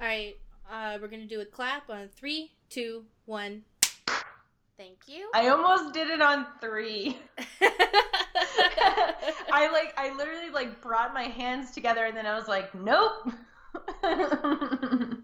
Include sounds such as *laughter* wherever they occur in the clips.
All right, uh, we're gonna do a clap on three, two, one. Thank you. I almost did it on three. *laughs* I like, I literally like brought my hands together, and then I was like, nope. *laughs*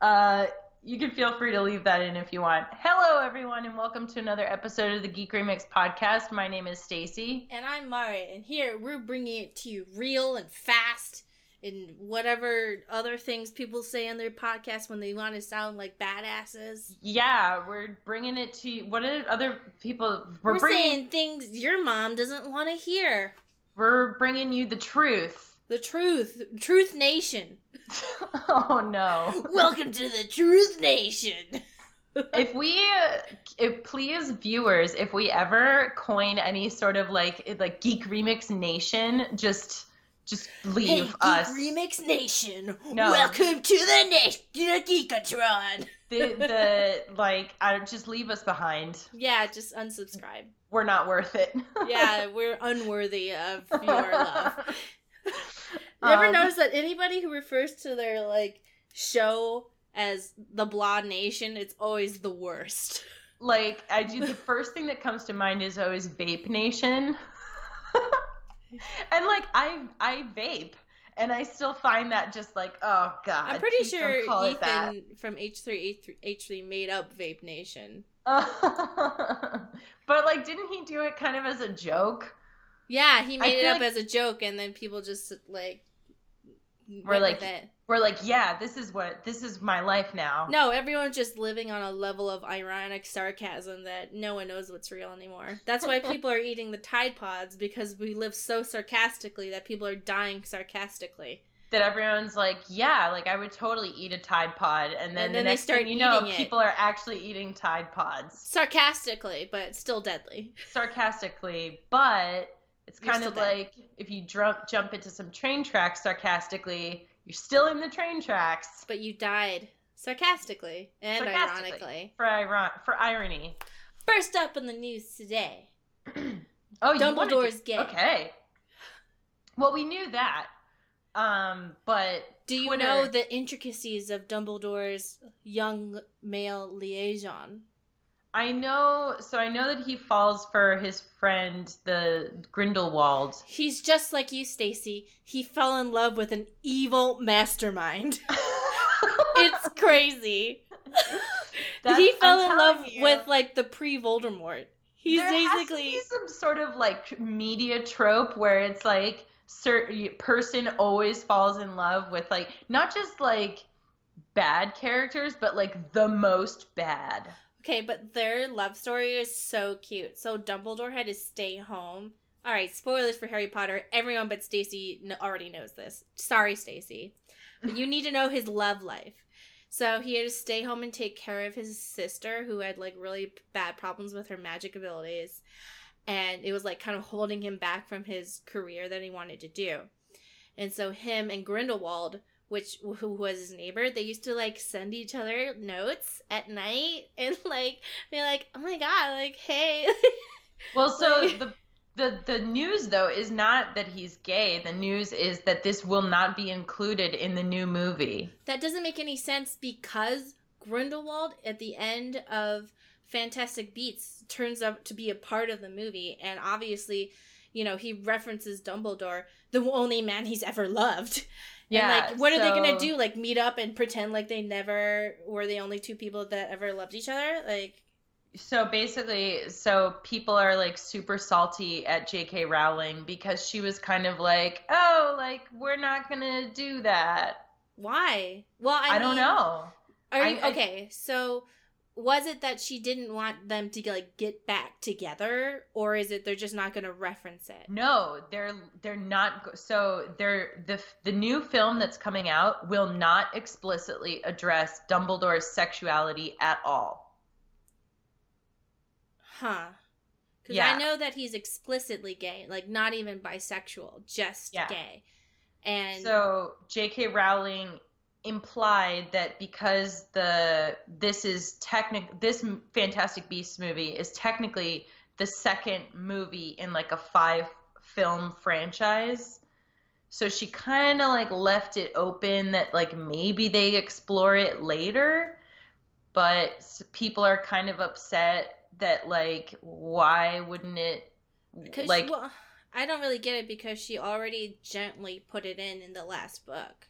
uh, you can feel free to leave that in if you want. Hello, everyone, and welcome to another episode of the Geek Remix podcast. My name is Stacy. and I'm Mari, and here we're bringing it to you real and fast, and whatever other things people say on their podcast when they want to sound like badasses. Yeah, we're bringing it to you. What are other people? We're, We're, bringing. saying things your mom doesn't want to hear. We're bringing you the truth. The truth, Truth Nation. *laughs* oh no. Welcome to the Truth Nation. *laughs* if we if please viewers if we ever coin any sort of like like geek remix nation just just Hey, leave Geek us Remix Nation. No. Welcome to the nation, Geekatron. the the *laughs* like I just leave us behind Yeah, just unsubscribe. we're not worth it *laughs* Yeah, we're unworthy of *laughs* your love. Um, notice that anybody who refers to their like show as the Blah Nation, it's always the worst. like I do the first thing that comes to mind is always vape nation *laughs* and like I I vape and I still find that just like oh god I'm pretty sure. Ethan from H3 H3 made up Vape Nation. *laughs* but like, didn't he do it kind of as a joke? Yeah, he I made it up like- as a joke, and then people just like We're like- We're like, yeah, this is what this is my life now. No, everyone's just living on a level of ironic sarcasm that no one knows what's real anymore. That's why *laughs* people are eating the Tide Pods because we live so sarcastically that people are dying sarcastically. That everyone's like, yeah, like I would totally eat a Tide Pod, and then, And the then they start thing you know, it. people are actually eating Tide Pods Sarcastically, but still deadly. sarcastically, but it's kind of like if you jump jump into some train tracks sarcastically, you're still in the train tracks But you died sarcastically and Sarcastically. ironically. for iron for irony. First up in the news today. *clears throat* Oh, you to- Dumbledore's gay. Okay. Well, we knew that. Um, but Do you Twitter- know the intricacies of Dumbledore's young male liaison? I know. So I know that he falls for his friend, the Grindelwald. He's just like you, Stacy. He fell in love with an evil mastermind. *laughs* it's crazy. That's- he fell I'm in love you, with like the pre-Voldemort. He's there has to basically be some sort of like media trope where it's like certain person always falls in love with like not just like bad characters, but like the most bad. Okay, but their love story is so cute. So Dumbledore had to stay home. All right, spoilers for Harry Potter. Everyone but Stacy already knows this. Sorry, Stacy. But you need to know his love life. So he had to stay home and take care of his sister who had like really bad problems with her magic abilities. And it was like kind of holding him back from his career that he wanted to do. And so him and Grindelwald which who was his neighbor they used to like send each other notes at night *laughs* and like be like oh my god like hey *laughs* Well, so the the the news though is not that he's gay. The news is that this will not be included in the new movie. that doesn't make any sense because grindelwald at the end of fantastic beasts turns out to be a part of the movie and obviously you know he references dumbledore the only man he's ever loved Yeah. and like what are they gonna do like meet up and pretend like they never were the only two people that ever loved each other like So basically, so people are like super salty at J.K. Rowling because she was kind of like, "Oh, like we're not gonna do that." why well i, I, don't know. Are I- you I- okay? So was it that she didn't want them to like get back together, or is it they're just not going to reference it? No, they're they're not. So they're the the new film that's coming out will not explicitly address Dumbledore's sexuality at all. Huh? Because Yeah. I know that he's explicitly gay, like not even bisexual, just Yeah. gay. And So J.K. Rowling implied that because the this is technic this Fantastic Beasts movie is technically the second movie in like a five film franchise So she kind of like left it open that like maybe they explore it later, but people are kind of upset that like why wouldn't it Because like well, I don't really get it because she already gently put it in in the last book.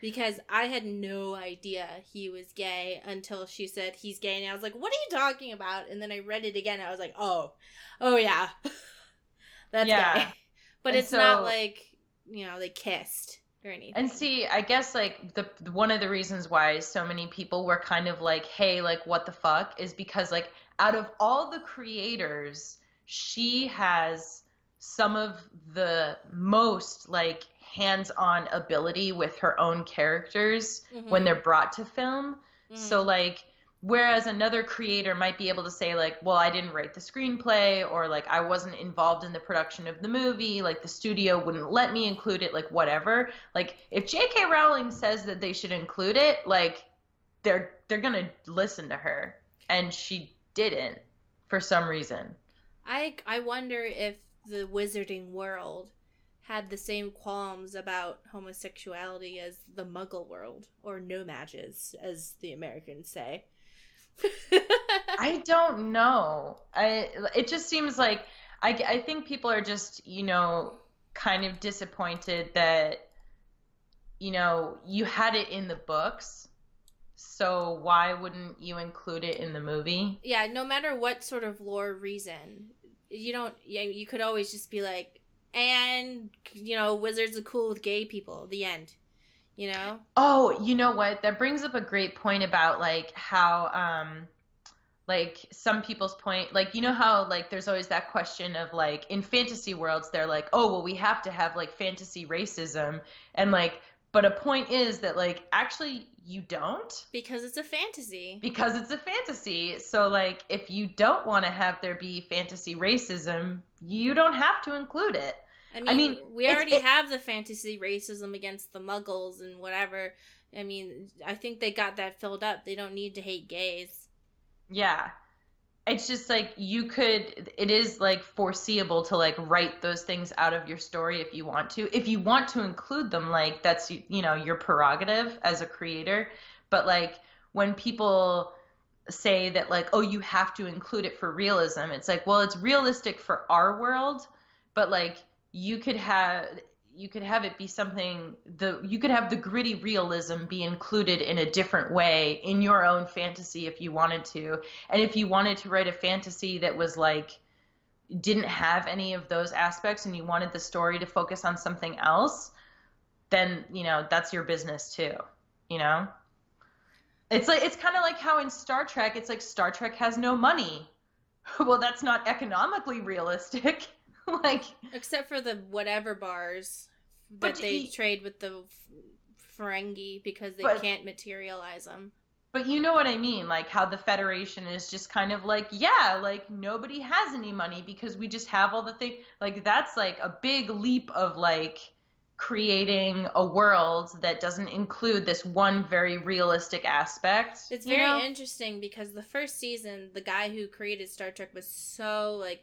Because I had no idea he was gay until she said he's gay, and I was like, "What are you talking about?" And then I read it again. And I was like, "Oh, oh yeah, *laughs* that's Yeah. gay." *laughs* But And it's not like you know they kissed or anything. And see, I guess like the one of the reasons why so many people were kind of like, "Hey, like what the fuck?" is because like out of all the creators, she has some of the most like hands-on ability with her own characters Mhm, when they're brought to film. mhm. So like whereas another creator might be able to say like, well, I didn't write the screenplay or like I wasn't involved in the production of the movie, like the studio wouldn't let me include it, like whatever. Like if J.K. Rowling says that they should include it, like they're they're going to listen to her and she didn't for some reason. I I wonder if the wizarding world had the same qualms about homosexuality as the Muggle world, or No-Majs, as the Americans say. *laughs* I don't know. I it just seems like I I think people are just, you know, kind of disappointed that you know, you had it in the books. So why wouldn't you include it in the movie? yeah, no matter what sort of lore reason, you don't. Yeah, you could always just be like, and you know, wizards are cool with gay people. The end. You know. Oh, you know what? That brings up a great point about like how um like some people's point like you know how like there's always that question of like in fantasy worlds they're like, "Oh, well we have to have like fantasy racism." And like but a point is that like actually you don't Because it's a fantasy. because it's a fantasy. So like if you don't want to have there be fantasy racism, you don't have to include it. I mean, I mean, we already it- have the fantasy racism against the muggles and whatever. I mean, I think they got that filled up. They don't need to hate gays. Yeah. It's just like you could it is like foreseeable to like write those things out of your story if you want to. If you want to include them like that's you know your prerogative as a creator, but like when people say that like oh you have to include it for realism, it's like well it's realistic for our world, but like you could have you could have it be something the you could have the gritty realism be included in a different way in your own fantasy if you wanted to. And if you wanted to write a fantasy that was like didn't have any of those aspects and you wanted the story to focus on something else then you know that's your business too you know? It's like it's kind of like how in Star Trek it's like Star Trek has no money. *laughs* Well that's not economically realistic *laughs* like Except for the whatever bars But that they he- trade with the Ferengi because they But- can't materialize them. But you know what I mean, like how the Federation is just kind of like, yeah, like nobody has any money because we just have all the thing. Like that's like a big leap of like creating a world that doesn't include this one very realistic aspect. It's very know? interesting because the first season, the guy who created Star Trek was so like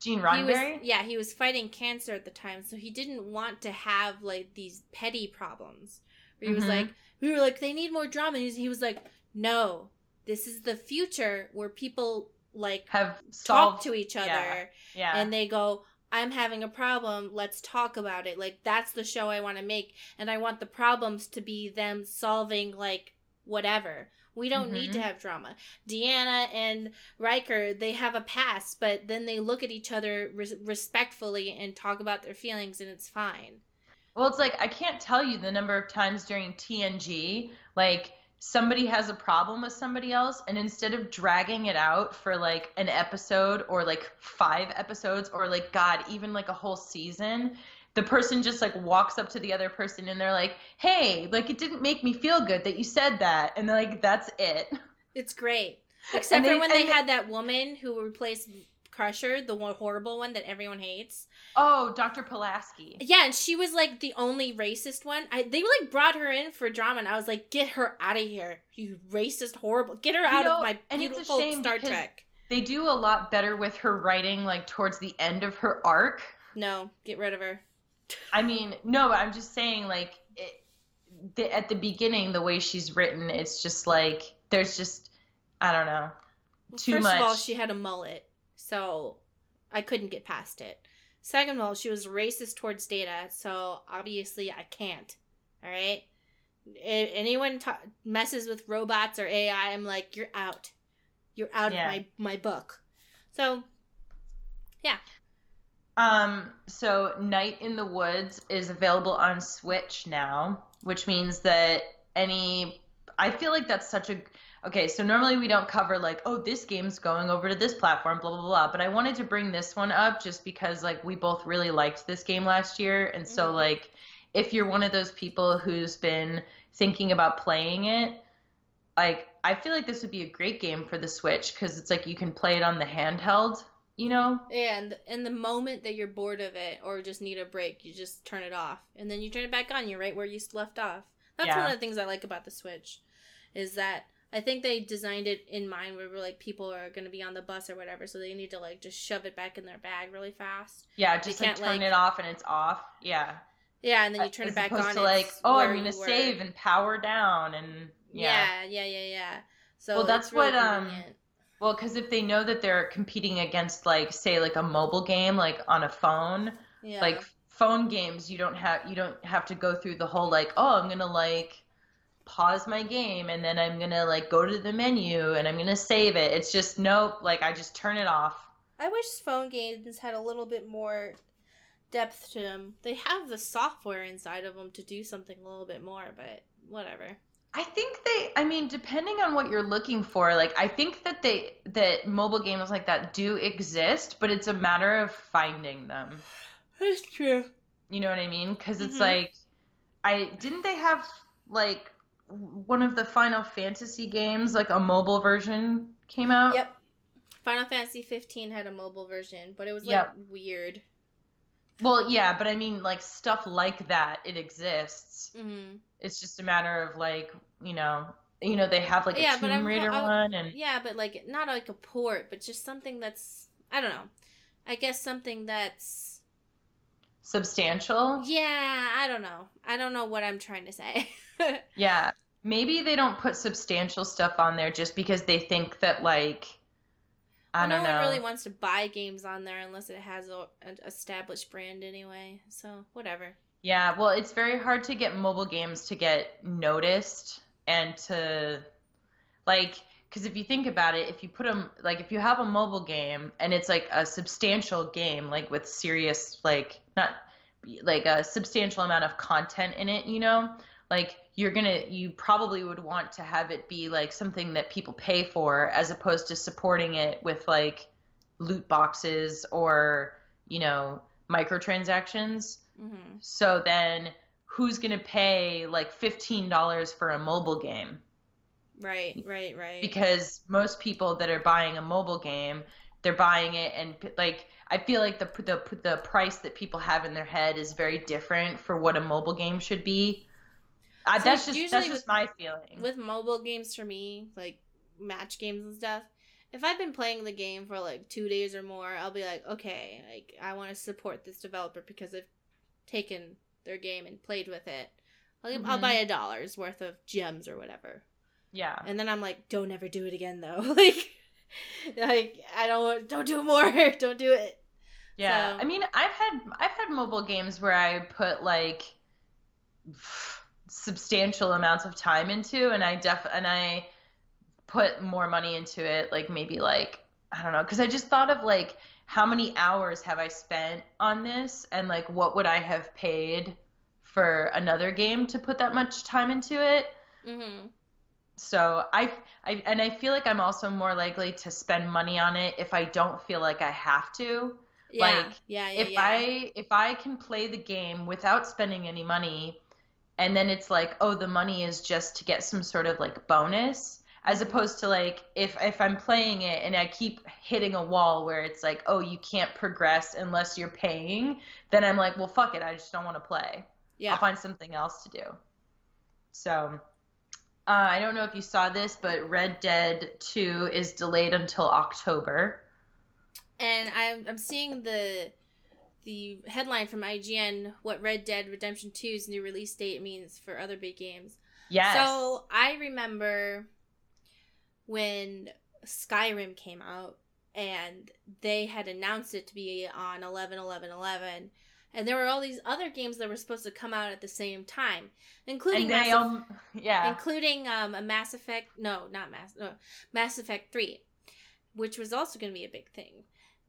Gene he Roddenberry. was yeah he was fighting cancer at the time, so he didn't want to have like these petty problems. Where he was Mhm. like, we were like, they need more drama. And he was, like, no, this is the future where people like have talk to each other yeah, yeah. and they go i'm having a problem let's talk about it like that's the show i want to make and i want the problems to be them solving like whatever we don't need to Mhm. have drama deanna and riker they have a past but then they look at each other res- respectfully and talk about their feelings and it's fine Well, it's like I can't tell you the number of times during TNG, like somebody has a problem with somebody else, and instead of dragging it out for like an episode or like five episodes or like God, even like a whole season, the person just like walks up to the other person and they're like, "Hey, like it didn't make me feel good that you said that," and they're like, "That's it." it's great *laughs* except And for when they they- had that woman who replaced crusher the one horrible one that everyone hates Oh, Dr. Pulaski. Yeah, and she was like the only racist one. I they like brought her in for drama, and I was like, "Get her out of here, you racist, horrible! Get her out know, of my and it's a beautiful Star Trek." They do a lot better with her writing like towards the end of her arc. No, get rid of her. I mean, no, I'm just saying, like, it, the, at the beginning, the way she's written, it's just like there's just, I don't know, too First much. of all, she had a mullet, so I couldn't get past it. Second of all, she was racist towards Data, so obviously I can't. All right. If anyone ta- messes with robots or AI, I'm like, you're out. You're out Yeah. of my my book. So Um, so Night in the Woods is available on Switch now, which means that any I feel like that's such a okay, so normally we don't cover like, oh, this game's going over to this platform, blah blah blah. But I wanted to bring this one up just because like we both really liked this game last year. And so Mhm. like if you're one of those people who's been thinking about playing it, like I feel like this would be a great game for the Switch because it's like you can play it on the handheld, you know? and in the moment that you're bored of it or just need a break, you just turn it off, and then you turn it back on. You're right where you left off. That's Yeah. one of the things I like about the Switch, is that I think they designed it in mind where like people are going to be on the bus or whatever, so they need to like just shove it back in their bag really fast. Yeah, just like can't, turn like- it off and it's off. Yeah. Yeah, and then you turn As it back on. to like, oh, I'm you were. save and power down and yeah. Yeah, yeah, yeah, yeah. So Well, that's what, um. Well, because if they know that they're competing against like say like a mobile game like on a phone, yeah. like phone games, you don't have you don't have to go through the whole like, oh, I'm gonna like pause my game and then I'm gonna like go to the menu and I'm gonna save it. It's just nope, like I just turn it off. I wish phone games had a little bit more depth to them. They have the software inside of them to do something a little bit more, but whatever. I think they I mean depending on what you're looking for like I think that they that mobile games like that do exist but it's a matter of finding them. That's true. You know what I mean? Cuz it's Mhm. like I didn't they have like one of the Final Fantasy games like a mobile version came out? Yep. Final Fantasy 15 had a mobile version, but it was like Yep. weird. Well, yeah, but I mean like stuff like that it exists. hmm It's just a matter of like, you know, you know they have like a Yeah, but I'm- Tomb Raider I- one and Yeah, but like not like a port, but just something that's I don't know. I guess something that's substantial. yeah, I don't know. I don't know what I'm trying to say. *laughs* Yeah. Maybe they don't put substantial stuff on there just because they think that like I Well, don't no know. one really wants to buy games on there unless it has a, an established brand anyway. So whatever. Yeah, well, it's very hard to get mobile games to get noticed and to like because if you think about it, if you put them like if you have a mobile game and it's like a substantial game like with serious like not like a substantial amount of content in it, you know, like you're gonna you probably would want to have it be like something that people pay for as opposed to supporting it with like loot boxes or you know microtransactions hmm so then who's to pay like $15 for a mobile game? Right, right, right. Because most people that are buying a mobile game, they're buying it and like I feel like the the the price that people have in their head is very different for what a mobile game should be. Uh, So that's just usually that's just with- my feeling. with mobile games for me, like match games and stuff, if I've been playing the game for like two days or more, I'll be like, okay, like I want to support this developer because I've taken their game and played with it. I'll, I'll Mhm. buy a dollar's worth of gems or whatever, yeah. and then I'm like, don't ever do it again though. *laughs* like, like I don't don't do it more. *laughs* don't do it. Yeah, So- I mean, I've had I've had mobile games where I put like substantial amounts of time into, and I def and I put more money into it, like maybe like I don't know, because I just thought of like how many hours have I spent on this, and like what would I have paid for another game to put that much time into it. Mm-hmm. So I, I and I feel like I'm also more likely to spend money on it if I don't feel like I have to Yeah, Like, yeah, yeah, if yeah. I if I can play the game without spending any money, and then it's like, oh, the money is just to get some sort of like bonus, as opposed to like if if I'm playing it and I keep hitting a wall where it's like, oh, you can't progress unless you're paying, then I'm like, well, fuck it, I just don't want to play. yeah. I'll find something else to do. So. Uh, I don't know if you saw this, but Red Dead 2 is delayed until October. and I'm I'm seeing the the headline from IGN what Red Dead Redemption 2's new release date means for other big games. Yes. So I remember when Skyrim came out and they had announced it to be on 11 11 11 and there were all these other games that were supposed to come out at the same time including Mass, um, yeah. including um, a Mass Effect no not Mass no, Mass Effect 3 which was also going to be a big thing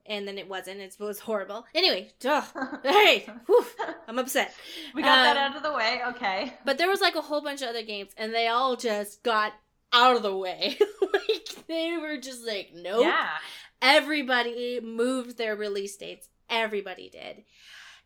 and then it wasn't it was horrible anyway ugh, *laughs* hey whew, I'm upset we got that um, out of the way. Okay. but there was like a whole bunch of other games, and they all just got out of the way. *laughs* like they were just like, nope. Yeah. Everybody moved their release dates. Everybody did.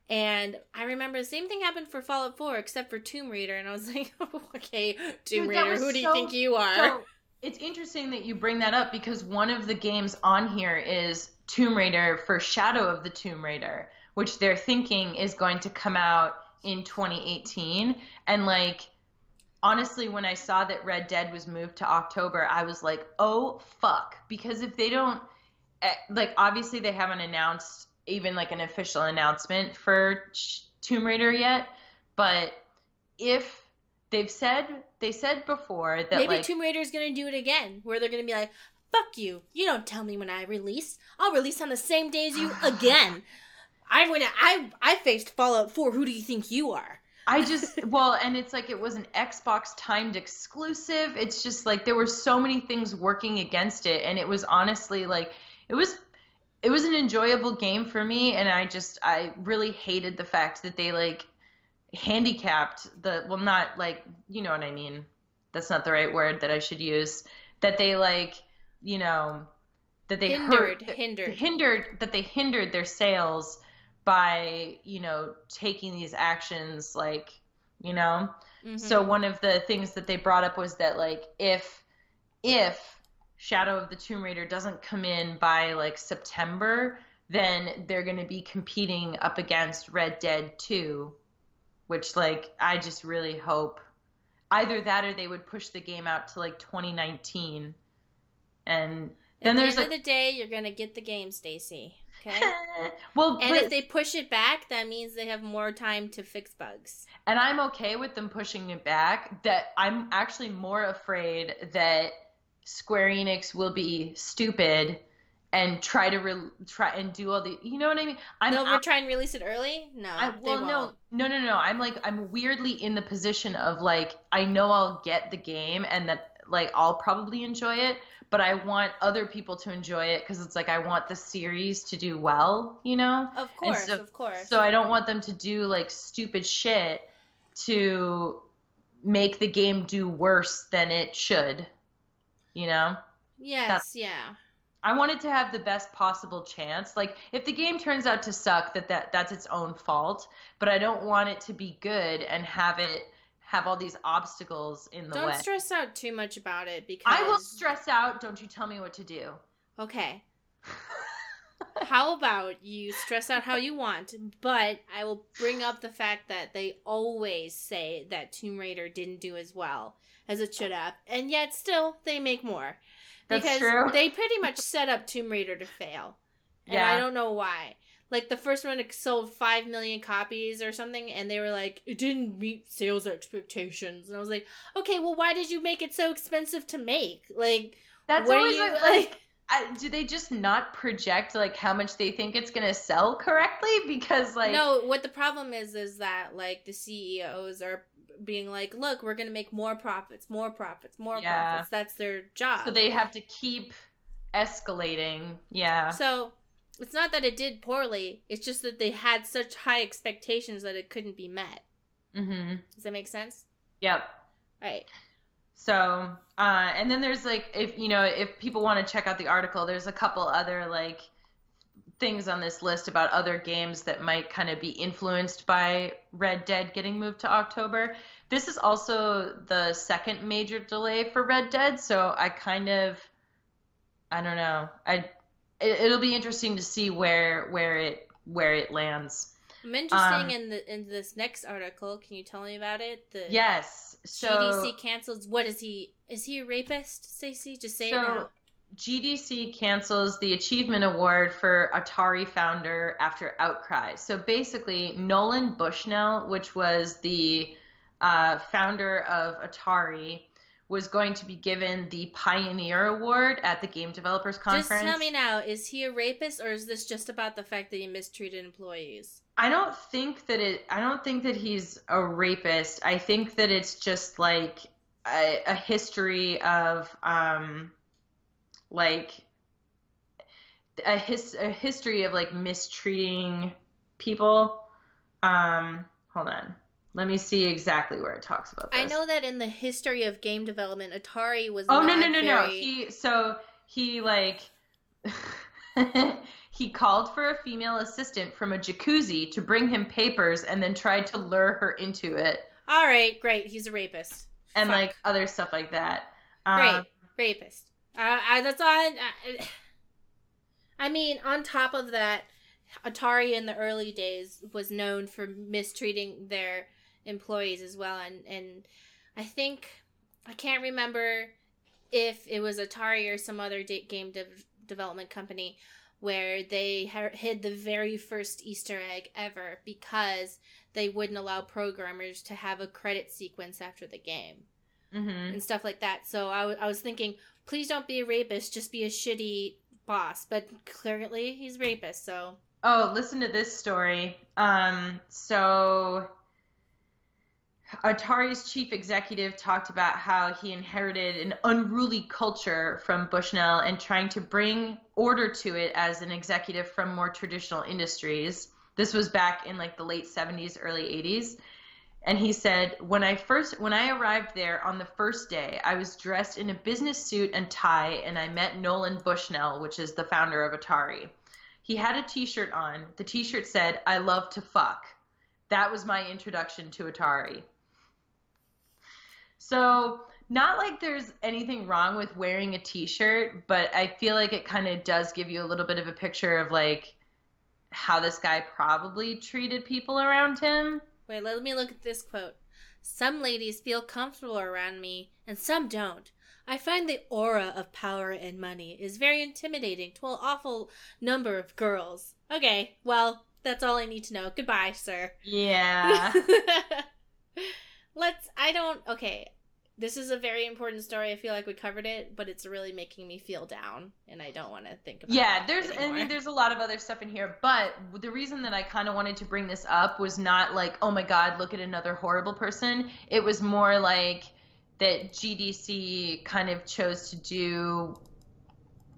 And I remember the same thing happened for Fallout 4, except for Tomb Raider, and I was like, *laughs* okay, Tomb Dude, Raider, who do you think you are? So it's interesting that you bring that up because one of the games on here is Tomb Raider for Shadow of the Tomb Raider, which they're thinking is going to come out in 2018. And like, honestly, when I saw that Red Dead was moved to October, I was like, oh fuck. Because if they don't, eh, like, obviously they haven't announced even like an official announcement for Tomb Raider yet, but if they've said they said before that Maybe like Tomb Raider is going to do it again, where they're going to be like, fuck you. You don't tell me when I release. I'll release on the same day as you *sighs* again. I went. I I faced Fallout 4. Who do you think you are? I *laughs* just well, and it's like it was an Xbox timed exclusive. It's just like there were so many things working against it, and it was honestly like it was it was an enjoyable game for me, and I just I really hated the fact that they like handicapped the well not like you know what I mean. That's not the right word that I should use. That they like you know that they hindered, hurt, hindered. hindered that they hindered their sales by you know taking these actions like you know Mhm. so one of the things that they brought up was that like if if shadow of the tomb raider doesn't come in by like september then they're going to be competing up against red dead 2 which like i just really hope either that or they would push the game out to like 2019 and At then the there's end like of the day, you're gonna get the game, Stacy. Okay. *laughs* well and but- if they push it back, that means they have more time to fix bugs. and I'm okay with them pushing it back. That I'm actually more afraid that Square Enix will be stupid and try to re- try and do all the you know what I mean. I'm They'll out- try and release it early. No, I, well, no, no, no, no. I'm like, I'm weirdly in the position of like, I know I'll get the game and that like I'll probably enjoy it, but I want other people to enjoy it because it's like I want the series to do well, you know. Of course, so- of course. So I don't want them to do like stupid shit to make the game do worse than it should. You know? yes, yeah. I wanted to have the best possible chance. Like if the game turns out to suck that, that that's its own fault, but I don't want it to be good and have it have all these obstacles in the way. Don't stress out too much about it because I will stress out, don't you tell me what to do. Okay. *laughs* how about you stress out how you want, but I will bring up the fact that they always say that Tomb Raider didn't do as well as it should have, and yet still they make more. That's because true. they pretty much set up Tomb Raider to fail. And Yeah. I don't know why. Like the first one sold 5 million copies or something and they were like it didn't meet sales expectations. And I was like, "Okay, well why did you make it so expensive to make?" Like That's what always you *laughs* like, like I, do they just not project like how much they think it's gonna sell correctly? Because like no, what the problem is is that like the CEOs are being like, "Look, we're going to make more profits, more profits, more Yeah. profits." That's their job. so they have to keep escalating. Yeah. So it's not that it did poorly. It's just that they had such high expectations that it couldn't be met. Mm-hmm. Does that make sense? Yep. Right. So, uh, and then there's like, if you know, if people want to check out the article, there's a couple other like things on this list about other games that might kind of be influenced by Red Dead getting moved to October. This is also the second major delay for Red Dead, so I kind of, I don't know, I, it, it'll be interesting to see where where it where it lands. I'm interested Um, in the in this next article. Can you tell me about it? The Yes. So GDC cancels. What is he? Is he a rapist, Stacey? Just say it So now. GDC cancels the Achievement Award for Atari founder after outcry. So basically, Nolan Bushnell, which was the uh, founder of Atari, was going to be given the Pioneer Award at the Game Developers Conference. Just tell me now, is he a rapist or is this just about the fact that he mistreated employees? I don't think that it. I don't think that he's a rapist. I think that it's just like a, a history of um, like a his a history of like mistreating people. Um, hold on. Let me see exactly where it talks about this. I know that in the history of game development, Atari was. Oh no no no no! very- He so he like *laughs* he called for a female assistant from a jacuzzi to bring him papers, and then tried to lure her into it, All right, great. He's a rapist. and Fuck. like other stuff like that. Great, Um, rapist. Uh, I, that's all. I, I, *sighs* I mean, on top of that, Atari in the early days was known for mistreating their employees as well, and and I think I can't remember if it was Atari or some other da- game dev- development company where they ha- hid the very first Easter egg ever because they wouldn't allow programmers to have a credit sequence after the game mhm. and stuff like that. So I, w- I was thinking, please don't be a rapist, just be a shitty boss. But clearly he's rapist, so Oh, listen to this story. Um, so Atari's chief executive talked about how he inherited an unruly culture from Bushnell and trying to bring order to it as an executive from more traditional industries. This was back in like the late 70s, early 80s. And he said, "When I first when I arrived there on the first day, I was dressed in a business suit and tie and I met Nolan Bushnell, which is the founder of Atari. He had a t-shirt on. The t-shirt said, "I love to fuck." That was my introduction to Atari. So, not like there's anything wrong with wearing a t-shirt, but I feel like it kind of does give you a little bit of a picture of like how this guy probably treated people around him. Wait, let me look at this quote. Some ladies feel comfortable around me, and some don't. I find the aura of power and money is very intimidating to an awful number of girls. Okay, well, that's all I need to know. Goodbye, sir. Yeah. *laughs* Let's. I don't. Okay. This is a very important story. I feel like we covered it, but it's really making me feel down, and I don't want to think about Yeah, it there's I mean there's a lot of other stuff in here, but the reason that I kind of wanted to bring this up was not like, oh my god, look at another horrible person. It was more like that GDC kind of chose to do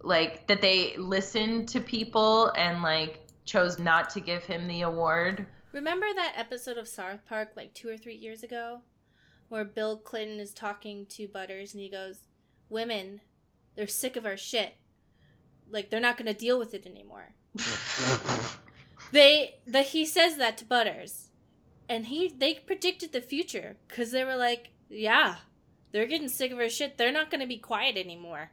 like that they listened to people and like chose not to give him the award. Remember that episode of South Park like two or three years ago, where Bill Clinton is talking to Butters and he goes, "Women, they're sick of our shit. Like they're not gonna deal with it anymore." *laughs* They that he says that to Butters, and he they predicted the future because they were like, "Yeah, they're getting sick of our shit. They're not gonna be quiet anymore.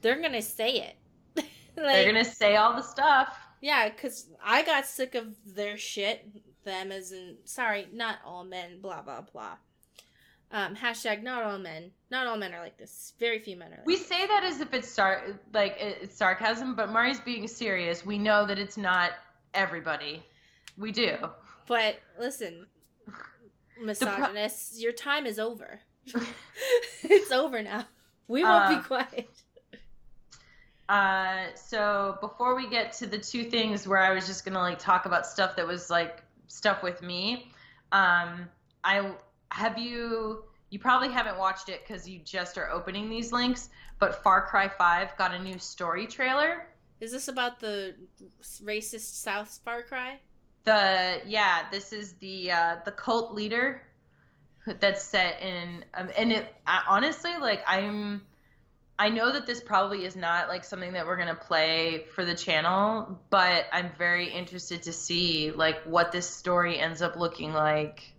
They're gonna say it." *laughs* like, They're gonna say all the stuff. yeah, because I got sick of their shit. Them as in, sorry, not all men, blah, blah, blah. Um, hashtag not all men. Not all men are like this. Very few men are like We this. say that as if it's sar- like it's sarcasm, but Mari's being serious. We know that it's not everybody. We do. But listen, *laughs* misogynists, your time is over. *laughs* *laughs* it's over now. We won't Uh, be quiet. Uh, so before we get to the two things where I was just gonna like talk about stuff that was like stuff with me, um, I have you. You probably haven't watched it because you just are opening these links. But Far Cry Five got a new story trailer. Is this about the racist South Far Cry? The yeah, this is the uh, the cult leader that's set in, um, and it I, honestly like I'm. I know that this probably is not like something that we're gonna play for the channel, but I'm very interested to see like what this story ends up looking like.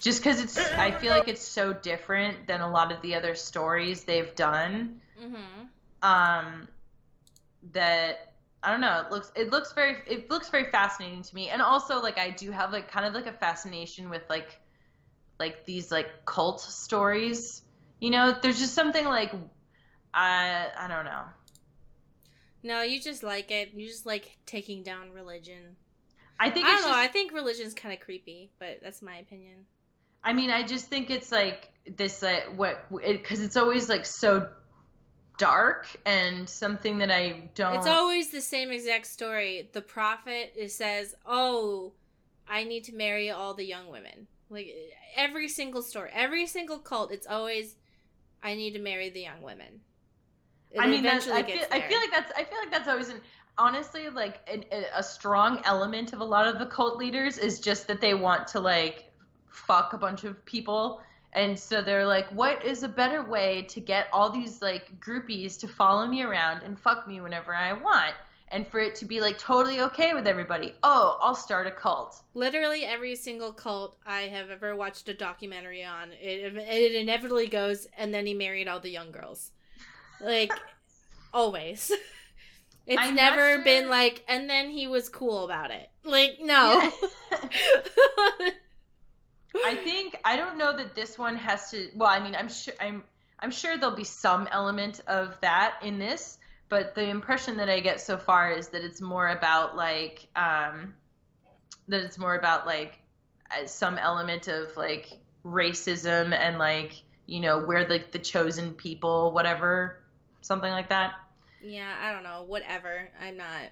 Just because it's, I feel like it's so different than a lot of the other stories they've done. Mm-hmm. Um, that I don't know. It looks it looks very it looks very fascinating to me, and also like I do have like kind of like a fascination with like like these like cult stories. You know, there's just something like I I don't know. No, you just like it. You just like taking down religion. I think I don't know. just, I think religion's kind of creepy, but that's my opinion. I mean, I just think it's like this, uh, what, because it's always like so dark and something that I don't. It's always the same exact story. The prophet it says, "Oh, I need to marry all the young women." Like every single story, every single cult, it's always, "I need to marry the young women." It I mean, that's, I feel, I feel like that's, I feel like that's always an, honestly, like an, a strong element of a lot of the cult leaders is just that they want to like fuck a bunch of people. And so they're like, what is a better way to get all these like groupies to follow me around and fuck me whenever I want? And for it to be like totally okay with everybody. Oh, I'll start a cult. Literally every single cult I have ever watched a documentary on, it, it inevitably goes, and then he married all the young girls. Like, *laughs* always. It's I'm never sure- been like, and then he was cool about it. Like, no. *laughs* *laughs* I think I don't know that this one has to. Well, I mean, I'm sure I'm I'm sure there'll be some element of that in this, but the impression that I get so far is that it's more about like um, that it's more about like uh, some element of like racism and like you know we're like the chosen people, whatever, something like that. yeah, I don't know. Whatever. I'm not.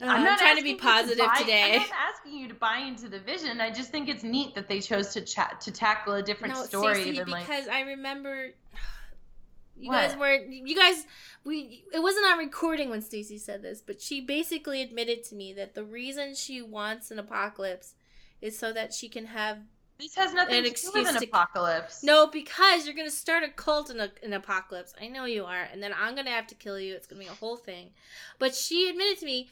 Uh, I'm I'm, not trying to be positive buy- today. I'm not asking you to buy into the vision. I just think it's neat that they chose to chat to tackle a different no, story Stacey, than like because I remember *sighs* you What? guys were you guys we it wasn't on recording when Stacy said this, but she basically admitted to me that the reason she wants an apocalypse is so that she can have This has nothing An to do with an to- apocalypse. no because you're gonna start a cult in a, an apocalypse. I know you are, and then I'm gonna have to kill you. It's gonna be a whole thing. But she admitted to me,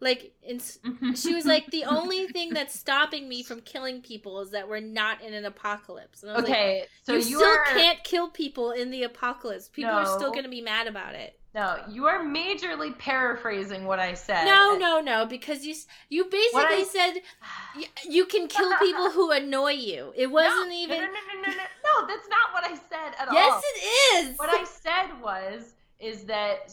like, in, mm-hmm. she was like, the *laughs* only thing that's stopping me from killing people is that we're not in an apocalypse. And I was like, okay, so you, you, still are can't kill people in the apocalypse. People are still going to be mad about it. no, you are majorly paraphrasing what I said. No, no, no, because you you basically I- said y- you can kill *laughs* people who annoy you. It wasn't no, even. No, no, no, no, no, no. That's not what I said at all. Yes, it is. What I said was is that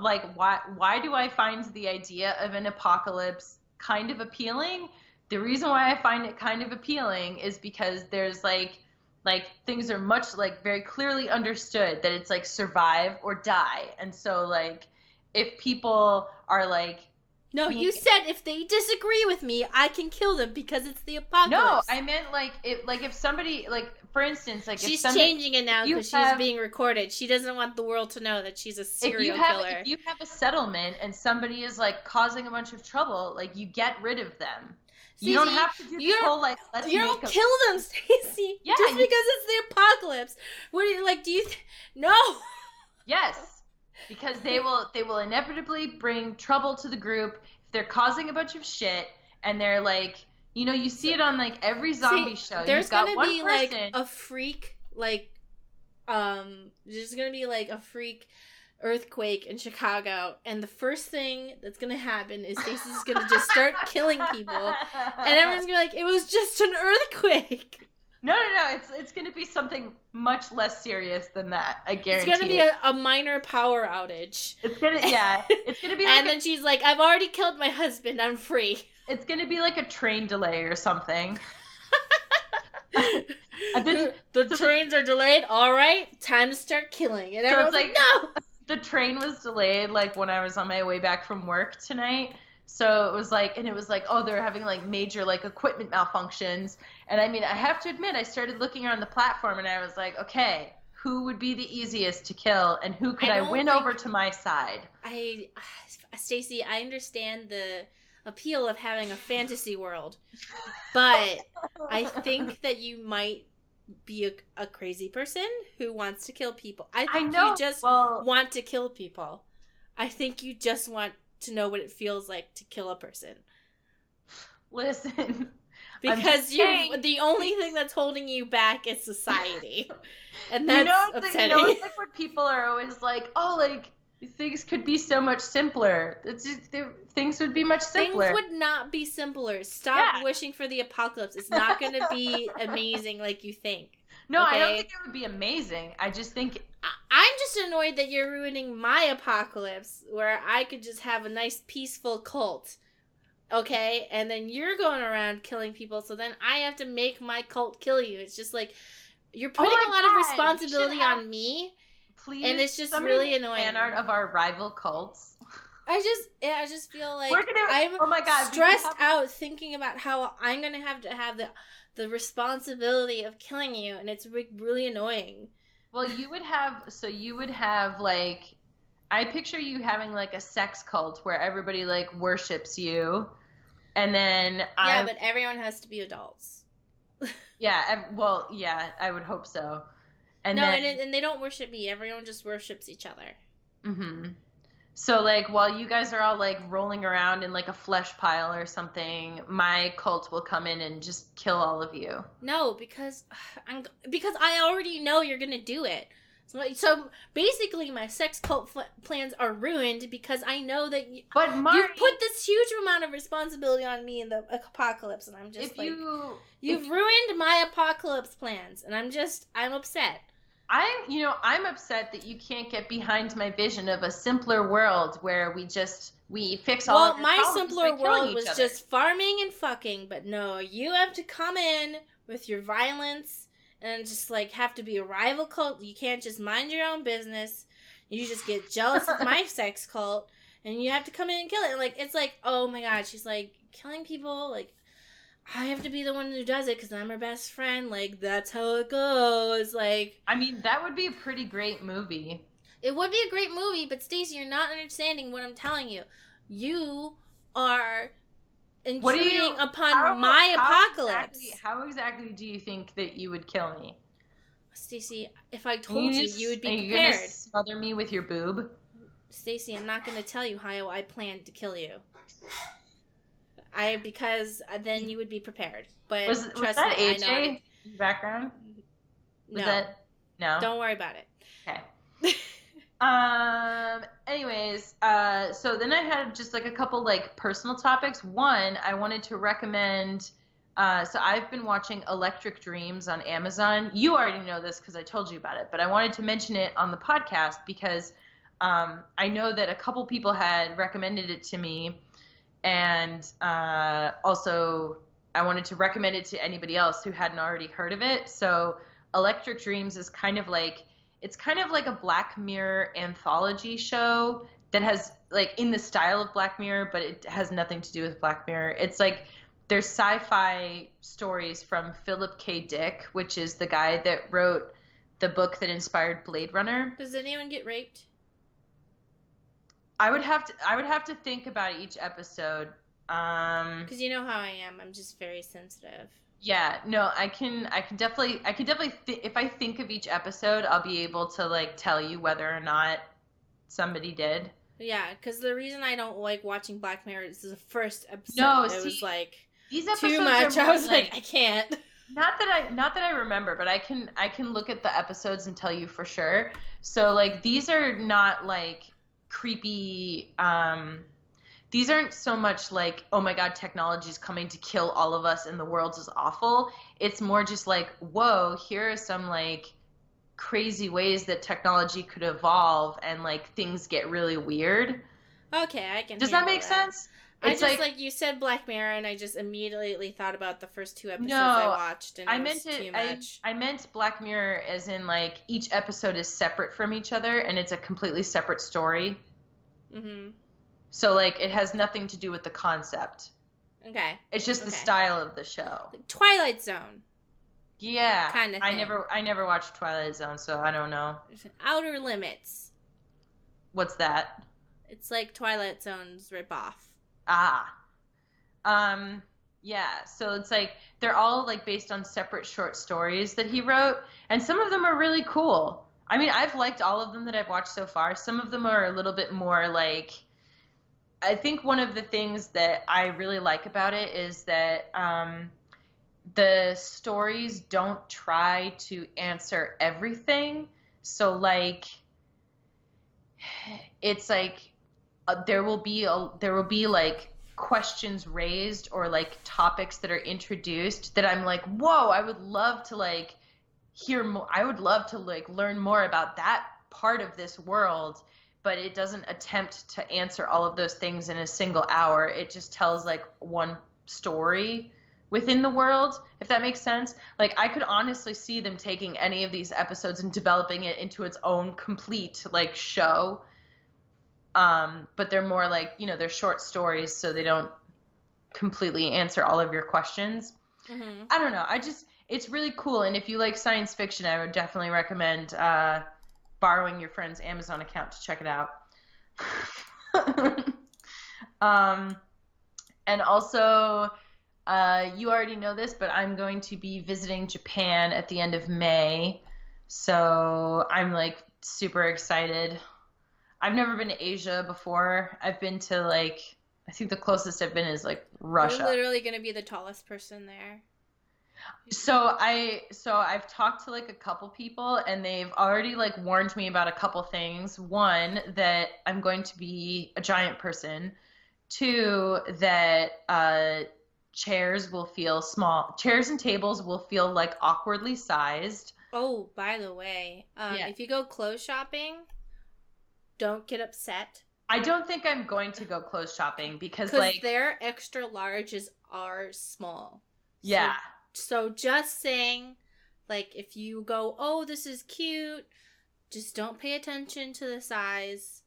like why why do I find the idea of an apocalypse kind of appealing? The reason why I find it kind of appealing is because there's like like things are much like very clearly understood that it's like survive or die. And so like if people are like no, you said if they disagree with me, I can kill them because it's the apocalypse. no. I meant like if like if somebody like for instance like if She's somebody, changing it now because she's being recorded. She doesn't want the world to know that she's a if serial you have killer. if you have a settlement and somebody is like causing a bunch of trouble, like you get rid of them. you don't have to do you whole like let's you don't kill them, *laughs* Stacy. Yeah, just you- because it's the apocalypse. What do you like? Do you? Th- no. yes, because they will they will inevitably bring trouble to the group if they're causing a bunch of shit and they're like you know you see it on like every zombie See, show. There's gonna be person. like a freak, like, um, there's gonna be like a freak earthquake in Chicago, and the first thing that's gonna happen is Stacey's is gonna just start killing people, and everyone's gonna be like, "It was just an earthquake." No, no, no. It's it's going to be something much less serious than that. I guarantee. It's gonna be a, a minor power outage. It's gonna yeah. *laughs* It's gonna be like and then she's like, "I've already killed my husband. I'm free." it's gonna be like a train delay or something. *laughs* did- the trains are delayed. All right, time to start killing. And So everyone's it's like, like- "No." *laughs* the train was delayed like when I was on my way back from work tonight. So it was like, and it was like, oh, they're having like major like equipment malfunctions. And I mean, I have to admit, I started looking around the platform and I was like, okay, who would be the easiest to kill and who could I I, win over to my side? I, *sighs* Stacy, I understand the appeal of having a fantasy world, but I think *laughs* that you might be a, a crazy person who wants to kill people. I I think know. you just well, want to kill people. I think you just want to know what it feels like to kill a person listen. Because you saying. the only thing that's holding you back is society, *laughs* and you that's know, it's like, upsetting. you know, it's like when people are always like, oh, like things could be so much simpler. It's just, they- things would be much simpler. Things would not be simpler. Stop Yeah. wishing for the apocalypse. It's not going to be *laughs* amazing like you think. No, I don't think it would be amazing. I just think I'm just annoyed that you're ruining my apocalypse where I could just have a nice peaceful cult. Okay? And then you're going around killing people, so then I have to make my cult kill you. It's just like you're Oh putting my a lot God, of responsibility have- on me. please And it's just really annoying. Fan art of our rival cults. I just yeah, I just feel like gonna. I'm oh my god, stressed have- out thinking about how I'm gonna have to have the the responsibility of killing you, and it's re- really annoying. Well, you would have. So you would have like. I picture you having like a sex cult where everybody like worships you, and then Yeah, I'm, but everyone has to be adults. *laughs* yeah. Well, yeah, I would hope so. And no, then, and, and they don't worship me. Everyone just worships each other. hmm So like while you guys are all like rolling around in like a flesh pile or something, my cult will come in and just kill all of you. No, because *sighs* I'm because I already know you're gonna do it. So, so basically, my sex cult fl- plans are ruined because I know that you, But Marty, you've put this huge amount of responsibility on me in the apocalypse, and I'm just if like, you, you've ruined my apocalypse plans, and I'm just, I'm upset. I'm, you know, I'm upset that you can't get behind my vision of a simpler world where we just we fix all. Well, my simpler world was other. just farming and fucking, but no, you have to come in with your violence and just like have to be a rival cult. You can't just mind your own business. You just get jealous of my *laughs* sex cult and you have to come in and kill it. Like it's like, oh my god, she's like killing people. Like I have to be the one who does it because I'm her best friend. Like that's how it goes. Like I mean, that would be a pretty great movie. it would be a great movie, but Stacey, you're not understanding what I'm telling you. You are intruding you- upon How- my how apocalypse. Exactly, how exactly do you think that you would kill me? Stacey, if I told you, just- you would be are be you smother me with your boob? Stacey, I'm not going to tell you how I planned to kill you. I because uh, then you would be prepared. But Was, was trust that me. AJ background? Was No, that no? don't worry about it. Okay. *laughs* Um. Anyways, uh, so then I had just like a couple like personal topics. One, I wanted to recommend. Uh, so I've been watching Electric Dreams on Amazon. You already know this because I told you about it, but I wanted to mention it on the podcast because um, I know that a couple people had recommended it to me, and uh, also I wanted to recommend it to anybody else who hadn't already heard of it. So Electric Dreams is kind of like it's kind of like a Black Mirror anthology show that has like in the style of Black Mirror, but it has nothing to do with Black Mirror. It's like there's sci-fi stories from Philip K. Dick, which is the guy that wrote the book that inspired Blade Runner. Does anyone get raped? I would have to I would have to think about each episode. Um Because you know how I am. I'm just very sensitive. yeah, no, I can I can definitely I can definitely th- if I think of each episode, I'll be able to like tell you whether or not somebody did. Yeah, because the reason I don't like watching Black Mirror is the first episode. No, it see, *laughs* was like These episodes too much. I was like, I can't. not that I not that I remember, but I can I can look at the episodes and tell you for sure. So like these are not like creepy um these aren't so much like oh my god technology is coming to kill all of us and the world is awful. It's more just like whoa, here are some like crazy ways that technology could evolve and like things get really weird. Okay, I can. Does that make sense? I just like, you said Black Mirror, and I just immediately thought about the first two episodes No, I watched, and I meant it. I, much. I meant Black Mirror as in like each episode is separate from each other and it's a completely separate story. hmm So like it has nothing to do with the concept. Okay, It's just the style of the show. Twilight Zone, Yeah. Kinda I never I never watched Twilight Zone, so I don't know. Outer Limits. What's that? It's like Twilight Zone's ripoff. Ah. Um yeah, so it's like they're all like based on separate short stories that he wrote and some of them are really cool. I mean, I've liked all of them that I've watched so far. Some of them are a little bit more like I think one of the things that I really like about it is that um the stories don't try to answer everything. So like *sighs* it's like uh, there will be a there will be like questions raised or like topics that are introduced that I'm like, whoa, I would love to like hear more. I would love to like learn more about that part of this world, but it doesn't attempt to answer all of those things in a single hour. It just tells like one story within the world, if that makes sense. Like I could honestly see them taking any of these episodes and developing it into its own complete like show. Um, but they're more like, you know, they're short stories so they don't completely answer all of your questions. Mm-hmm. I don't know. I just it's really cool and if you like science fiction, I would definitely recommend uh borrowing your friend's Amazon account to check it out. *laughs* um and also uh, you already know this, but I'm going to be visiting Japan at the end of May. So I'm like super excited. I've never been to Asia before. I've been to like, I think the closest I've been is like Russia. You're literally gonna be the tallest person there. So I so I've talked to like a couple people and they've already like warned me about a couple things. One that I'm going to be a giant person. Two that uh chairs will feel small. Chairs and tables will feel like awkwardly sized. Oh, by the way, um, Yeah. if you go clothes shopping, don't get upset I don't think I'm going to go clothes shopping because like their extra larges are small. Yeah. So, just saying, like, if you go, oh, this is cute, just don't pay attention to the size.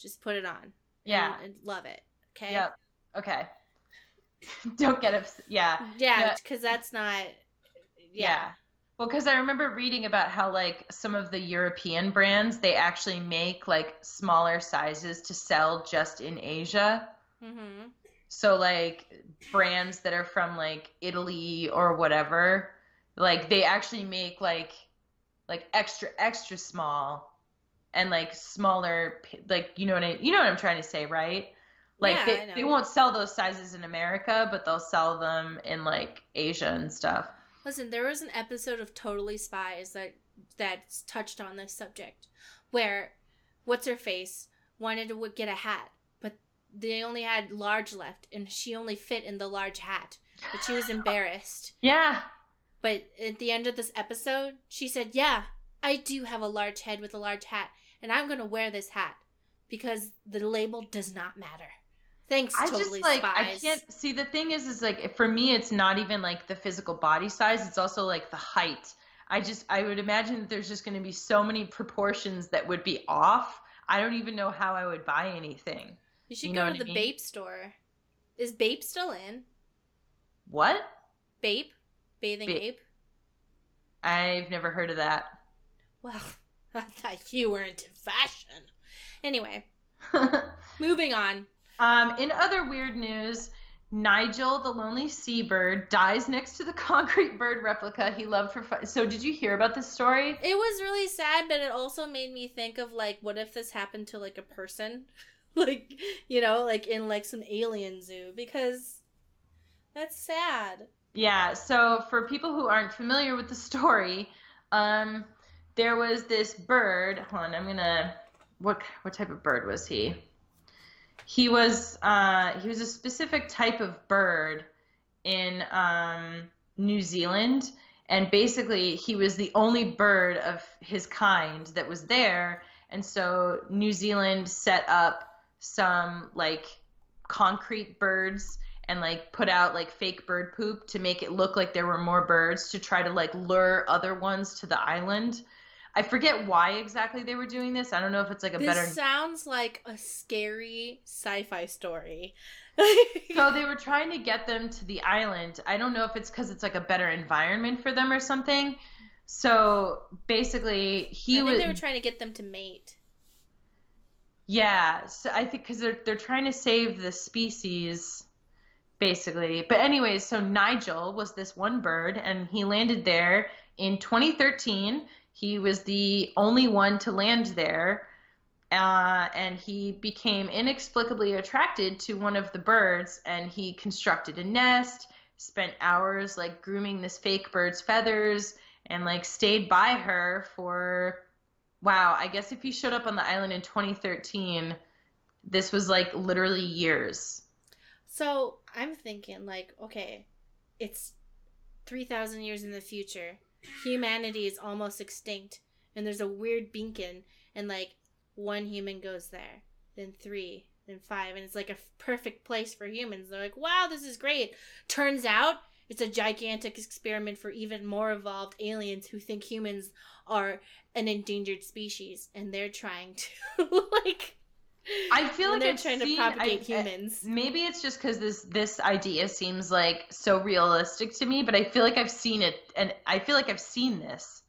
Just put it on. Yeah. and, and love it. Okay. Yep. Okay. *laughs* don't get upset. Yeah. Yeah, Yeah. because that's not. Yeah. Yeah. Well, because I remember reading about how like some of the European brands they actually make like smaller sizes to sell just in Asia. Mm-hmm. So like brands that are from like Italy or whatever, like they actually make like like extra extra small and like smaller like you know what I you know what I'm trying to say, right? Like Yeah, they, they won't sell those sizes in America, but they'll sell them in like Asia and stuff. Listen, there was an episode of Totally Spies that that touched on this subject, where what's her face wanted to get a hat, but they only had large left, and she only fit in the large hat, but she was embarrassed. Yeah. But at the end of this episode, she said, "Yeah, I do have a large head with a large hat, and I'm gonna wear this hat because the label does not matter." Thanks, I Totally just like Spies. I can't see the thing is is like for me it's not even like the physical body size, it's also like the height. I just I would imagine that there's just going to be so many proportions that would be off. I don't even know how I would buy anything. You should you go to the I mean? Bape store. Is Bape still in? What? Bape? Bathing Ba- ape? I've never heard of that. Well, *laughs* I thought you were into fashion. Anyway, *laughs* moving on. Um, in other weird news, Nigel, the lonely seabird, dies next to the *laughs* concrete bird replica he loved for fun. So, did you hear about this story? It was really sad, but it also made me think of like, what if this happened to like a person? *laughs* like, you know, like in like some alien zoo because that's sad. Yeah, so for people who aren't familiar with the story, um, there was this bird. Hold on, I'm gonna. What what type of bird was he? He was uh, he was a specific type of bird in um, New Zealand, and basically he was the only bird of his kind that was there, and so New Zealand set up some like concrete birds and like put out like fake bird poop to make it look like there were more birds to try to like lure other ones to the island. I forget why exactly they were doing this. I don't know if it's like a better. This better sounds like a scary sci-fi story. *laughs* So they *laughs* were trying to get them to the island. I don't know if it's cuz it's like a better environment for them or something. So basically he was they were trying to get them to mate. Yeah, so I think because they're they're trying to save the species, basically. But anyways, so Nigel was this one bird, and he landed there in 2013. He was the only one to land there, uh, and he became inexplicably attracted to one of the birds, and he constructed a nest, spent hours like grooming this fake bird's feathers, and like stayed by her for Wow, I guess if you showed up on the island in 2013, this was like literally years. So I'm thinking, like, okay, it's 3,000 years in the future. Humanity is almost extinct and there's a weird beacon and like one human goes there, then three, then five, and it's like a f- perfect place for humans. They're like, wow, this is great. Turns out it's a gigantic experiment for even more evolved aliens who think humans are an endangered species and they're trying to *laughs* like I feel and like they're I've trying seen- to propagate I- I- humans. Maybe it's just because this this idea seems like so realistic to me, but I feel like I've seen it, and I feel like I've seen this.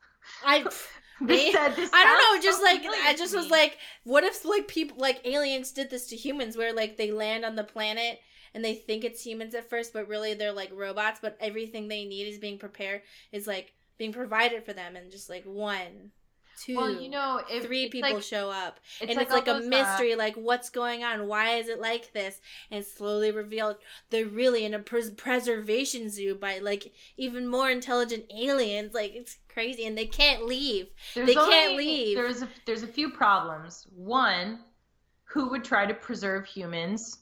I *laughs* *laughs* This said- this I don't know, just so like I just was like, what if like people like aliens did this to humans where like they land on the planet and they think it's humans at first, but really they're like robots, but everything they need is being prepared is like being provided for them and just like one, two, well, you know, if three people like, show up. it's and it's like a those, uh, mystery, like what's going on? Why is it like this? And slowly revealed they're really in a pres- preservation zoo by like even more intelligent aliens. Like it's crazy, and they can't leave. There's They can't leave. There's a there's a few problems. One, who would try to preserve humans,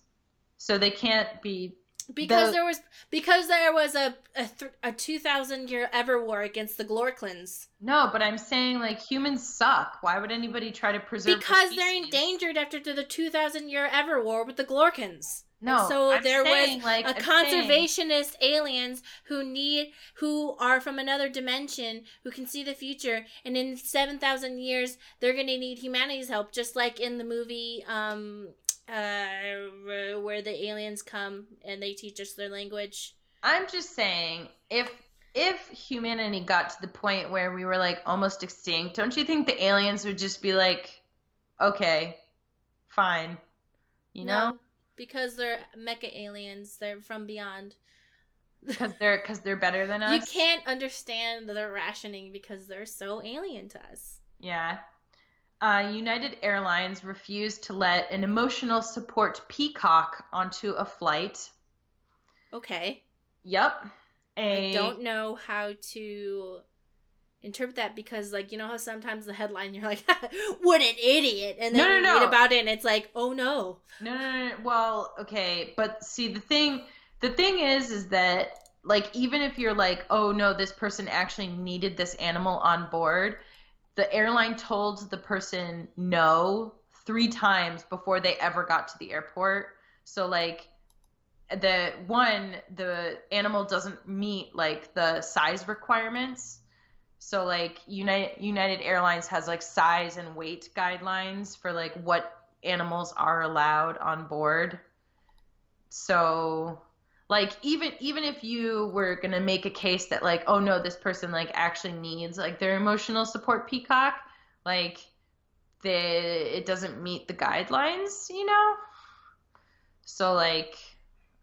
so they can't be. Because The- there was because there was a a, th- a two thousand year ever war against the Glorklins. No, but I'm saying like humans suck. Why would anybody try to preserve? the Because they're endangered after the two thousand year ever war with the Glorkins. No, And so I'm there was like, a I'm saying- conservationist aliens who need who are from another dimension who can see the future and in 7000 years they're going to need humanity's help just like in the movie um uh where the aliens come and they teach us their language. I'm just saying, if if humanity got to the point where we were like almost extinct, don't you think the aliens would just be like, okay, fine, you know, No, because they're mecha aliens. They're from beyond. Because they're because they're better than us. you can't understand their rationing because they're so alien to us. Yeah. Uh, United Airlines refused to let an emotional support peacock onto a flight. okay Yep. A, I don't know how to interpret that because, like, you know how sometimes the headline you're like, *laughs* "What an idiot," and then No, no, you no. read about it and it's like, "Oh no." No, no, no, no. Well, okay, but see the thing the thing is is that like even if you're like, "Oh no, this person actually needed this animal on board," the airline told the person no 3 times before they ever got to the airport. So like the one the animal doesn't meet like the size requirements. So like United United Airlines has like size and weight guidelines for like what animals are allowed on board. So like even even if you were going to make a case that like oh no this person like actually needs like their emotional support peacock like the it doesn't meet the guidelines, you know? So like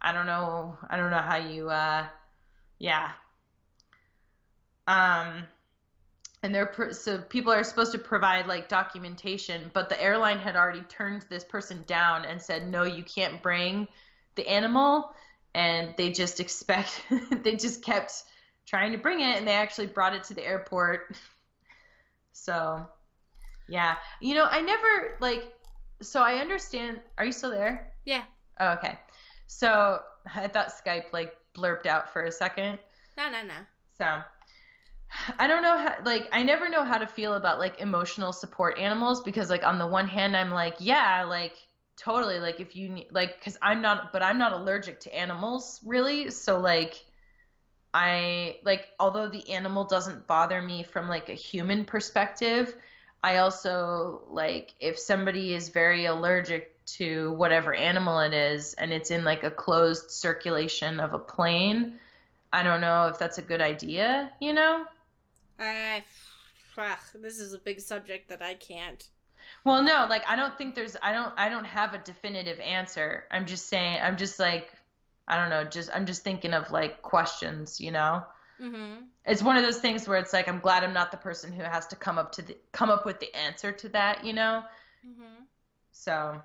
I don't know I don't know how you uh yeah. Um and they're so people are supposed to provide like documentation but the airline had already turned this person down and said no you can't bring the animal and they just expect *laughs* they just kept trying to bring it and they actually brought it to the airport. So yeah. You know i never like so i understand are you still there? Yeah. oh, okay. So i thought skype like blurped out for a second. No, no, no. so I don't know how like I never know how to feel about like emotional support animals because like on the one hand I'm like yeah like totally like if you need like cuz I'm not but I'm not allergic to animals really so like I like although the animal doesn't bother me from like a human perspective I also like if somebody is very allergic to whatever animal it is and it's in like a closed circulation of a plane I don't know if that's a good idea, you know? I, ugh, *sighs* this is a big subject that I can't. Well, no, like I don't think there's I don't I don't have a definitive answer. I'm just saying I'm just like I don't know, just I'm just thinking of like questions, you know? Mm-hmm. It's one of those things where it's like I'm glad I'm not the person who has to come up to the come up with the answer to that, you know? Mm-hmm. So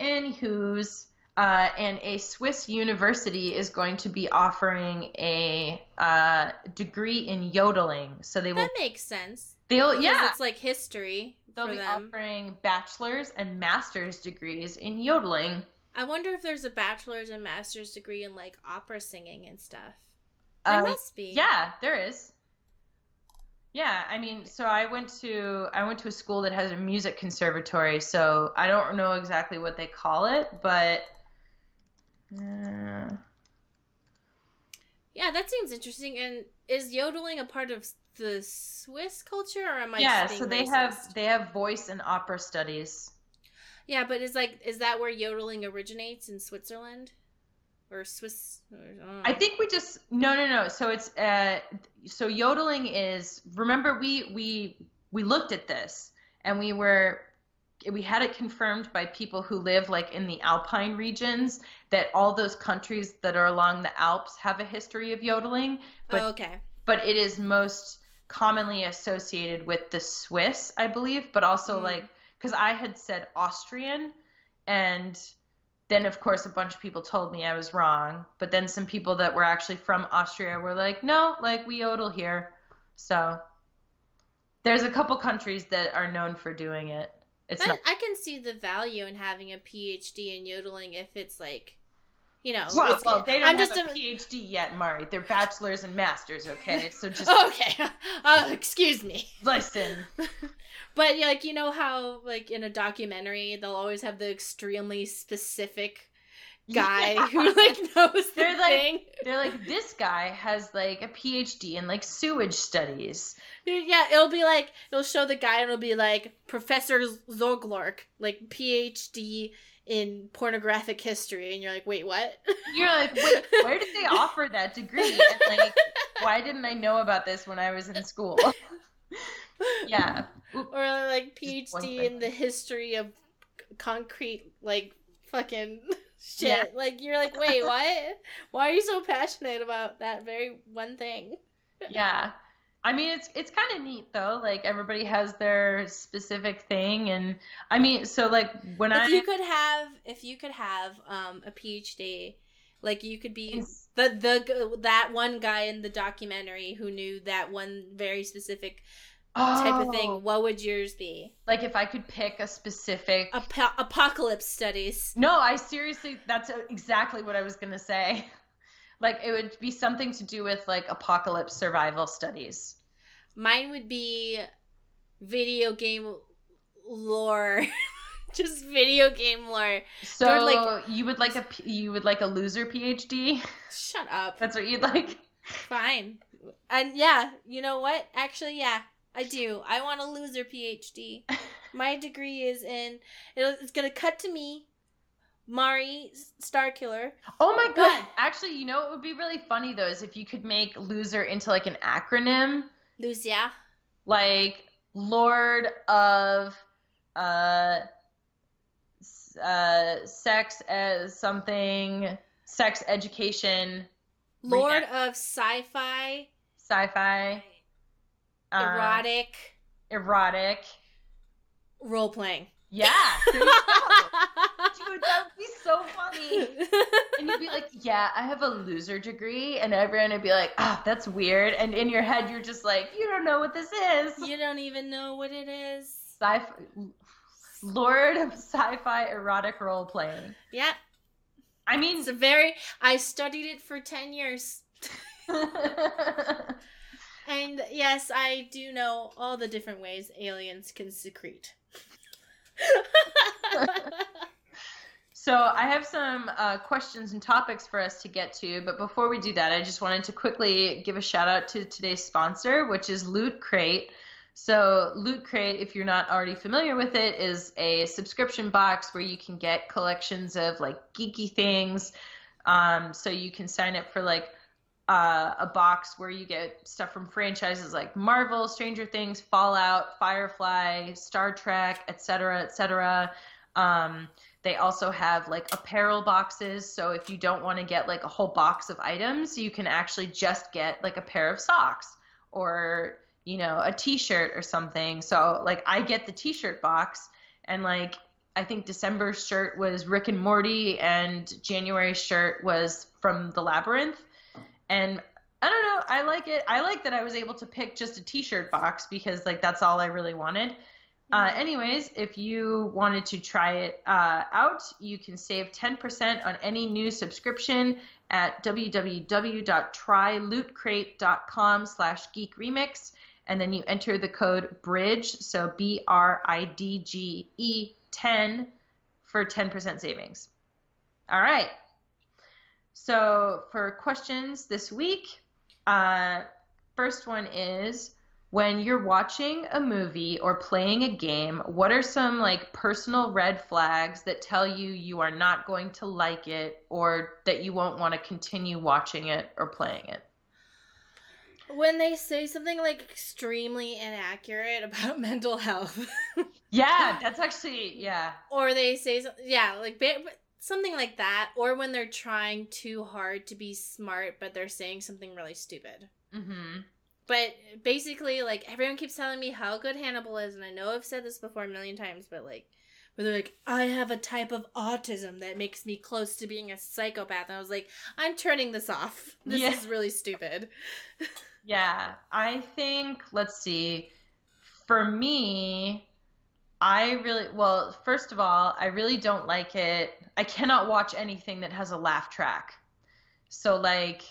anywho's uh, and a Swiss university is going to be offering a uh, degree in yodeling. So they will That makes sense. They'll yeah it's like history They'll for be them. offering bachelor's and master's degrees in yodeling. I wonder if there's a bachelor's and master's degree in like opera singing and stuff. There Uh, must be. yeah, there is. Yeah, I mean, so I went to I went to a school that has a music conservatory, so I don't know exactly what they call it, but uh, Yeah, that seems interesting. And is yodeling a part of the Swiss culture, or am I? yeah, so they racist? have they have voice and opera studies. Yeah, but is like is that where yodeling originates in Switzerland, or Swiss? Or, I. I think we just no no no. So it's uh so yodeling is remember we we we looked at this and we were we had it confirmed by people who live like in the alpine regions that all those countries that are along the Alps have a history of yodeling, but oh, okay. but it is most commonly associated with the Swiss, I believe, but also Mm. like because I had said Austrian, and then of course a bunch of people told me I was wrong, but then some people that were actually from Austria were like, no, like we yodel here, so there's a couple countries that are known for doing it. It's I, not. I can see the value in having a PhD in yodeling if it's like, you know, Well, well, they don't I'm have just a PhD yet, Mari. They're bachelors and masters, okay? So just *laughs* okay. Uh, excuse me. listen. *laughs* But like you know how like in a documentary they'll always have the extremely specific guy Yeah. who like *laughs* knows the They're like- thing. They're like, this guy has like a PhD in like sewage studies. Yeah, it'll be like it'll show the guy and it'll be like Professor Zoglork, like PhD in pornographic history, and you're like, wait, what? *laughs* You're like, wait, where did they offer that degree? And like, why didn't I know about this when I was in school? *laughs* yeah. Or like PhD in the history of concrete, like fucking *laughs* shit. Yeah. Like you're like, wait, what? Why are you so passionate about that very one thing? Yeah. I mean, it's it's kind of neat though. Like everybody has their specific thing, and I mean, so like when if I if you could have, if you could have um a PhD, like you could be the the that one guy in the documentary who knew that one very specific type of Oh, thing. What would yours be? like if I could pick a specific. Apo- apocalypse studies. No, I seriously, that's exactly what I was gonna say. *laughs* Like it would be something to do with like apocalypse survival studies. Mine would be video game lore. *laughs* Just video game lore. So Or, like- you would like a you would like a loser PhD. Shut up. That's what you'd like. Fine. And yeah, you know what? Actually, yeah, I do. I want a loser PhD. *laughs* My degree is in. It's gonna cut to me, Mari Starkiller. Oh my god! Actually, you know what would be really funny though is if you could make loser into like an acronym, Lucia. like Lord of uh, uh sex as something, sex education, Lord of sci-fi, sci-fi, uh, erotic, erotic. role playing. Yeah, *laughs* there you go. dude, that would be so funny. *laughs* And you'd be like, "Yeah, I have a loser degree," and everyone would be like, "Ah, that's weird." And in your head, you're just like, "You don't know what this is." you don't even know what it is. Sci-fi, Lord of sci-fi erotic role playing. Yeah, I mean, it's a very. I studied it for ten years, *laughs* and yes, I do know all the different ways aliens can secrete. *laughs* so I have some uh, questions and topics for us to get to, but before we do that, I just wanted to quickly give a shout out to today's sponsor, which is Loot Crate. So, Loot Crate, if you're not already familiar with it, is a subscription box where you can get collections of like geeky things. Um, so you can sign up for like uh, a box where you get stuff from franchises like Marvel, Stranger Things, Fallout, Firefly, Star Trek, etc., etc. Um, they also have like apparel boxes. So if you don't want to get like a whole box of items, you can actually just get like a pair of socks or you know a t-shirt or something. So like I get the t-shirt box and like I think December's shirt was Rick and Morty and January's shirt was from the Labyrinth. And I don't know, I like it. I like that I was able to pick just a t-shirt box because like that's all I really wanted. Uh, anyways, if you wanted to try it uh, out, you can save 10% on any new subscription at www.trylootcrate.com slash geekremix. and then you enter the code BRIDGE, so B R I D G E 10 for 10% savings. All right. So for questions this week, uh, first one is when you're watching a movie or playing a game, what are some like personal red flags that tell you you are not going to like it or that you won't want to continue watching it or playing it? When they say something like extremely inaccurate *laughs* about mental health. *laughs* yeah, that's actually yeah. Or they say yeah, like something like that or when they're trying too hard to be smart but they're saying something really stupid. Mhm. But basically, like everyone keeps telling me how good Hannibal is, and I know I've said this before a million times, but like, where they're like, I have a type of autism that makes me close to being a psychopath, and I was like, I'm turning this off. This yeah. is really stupid. *laughs* yeah, I think. Let's see. For me, I really well. First of all, I really don't like it. I cannot watch anything that has a laugh track. So like,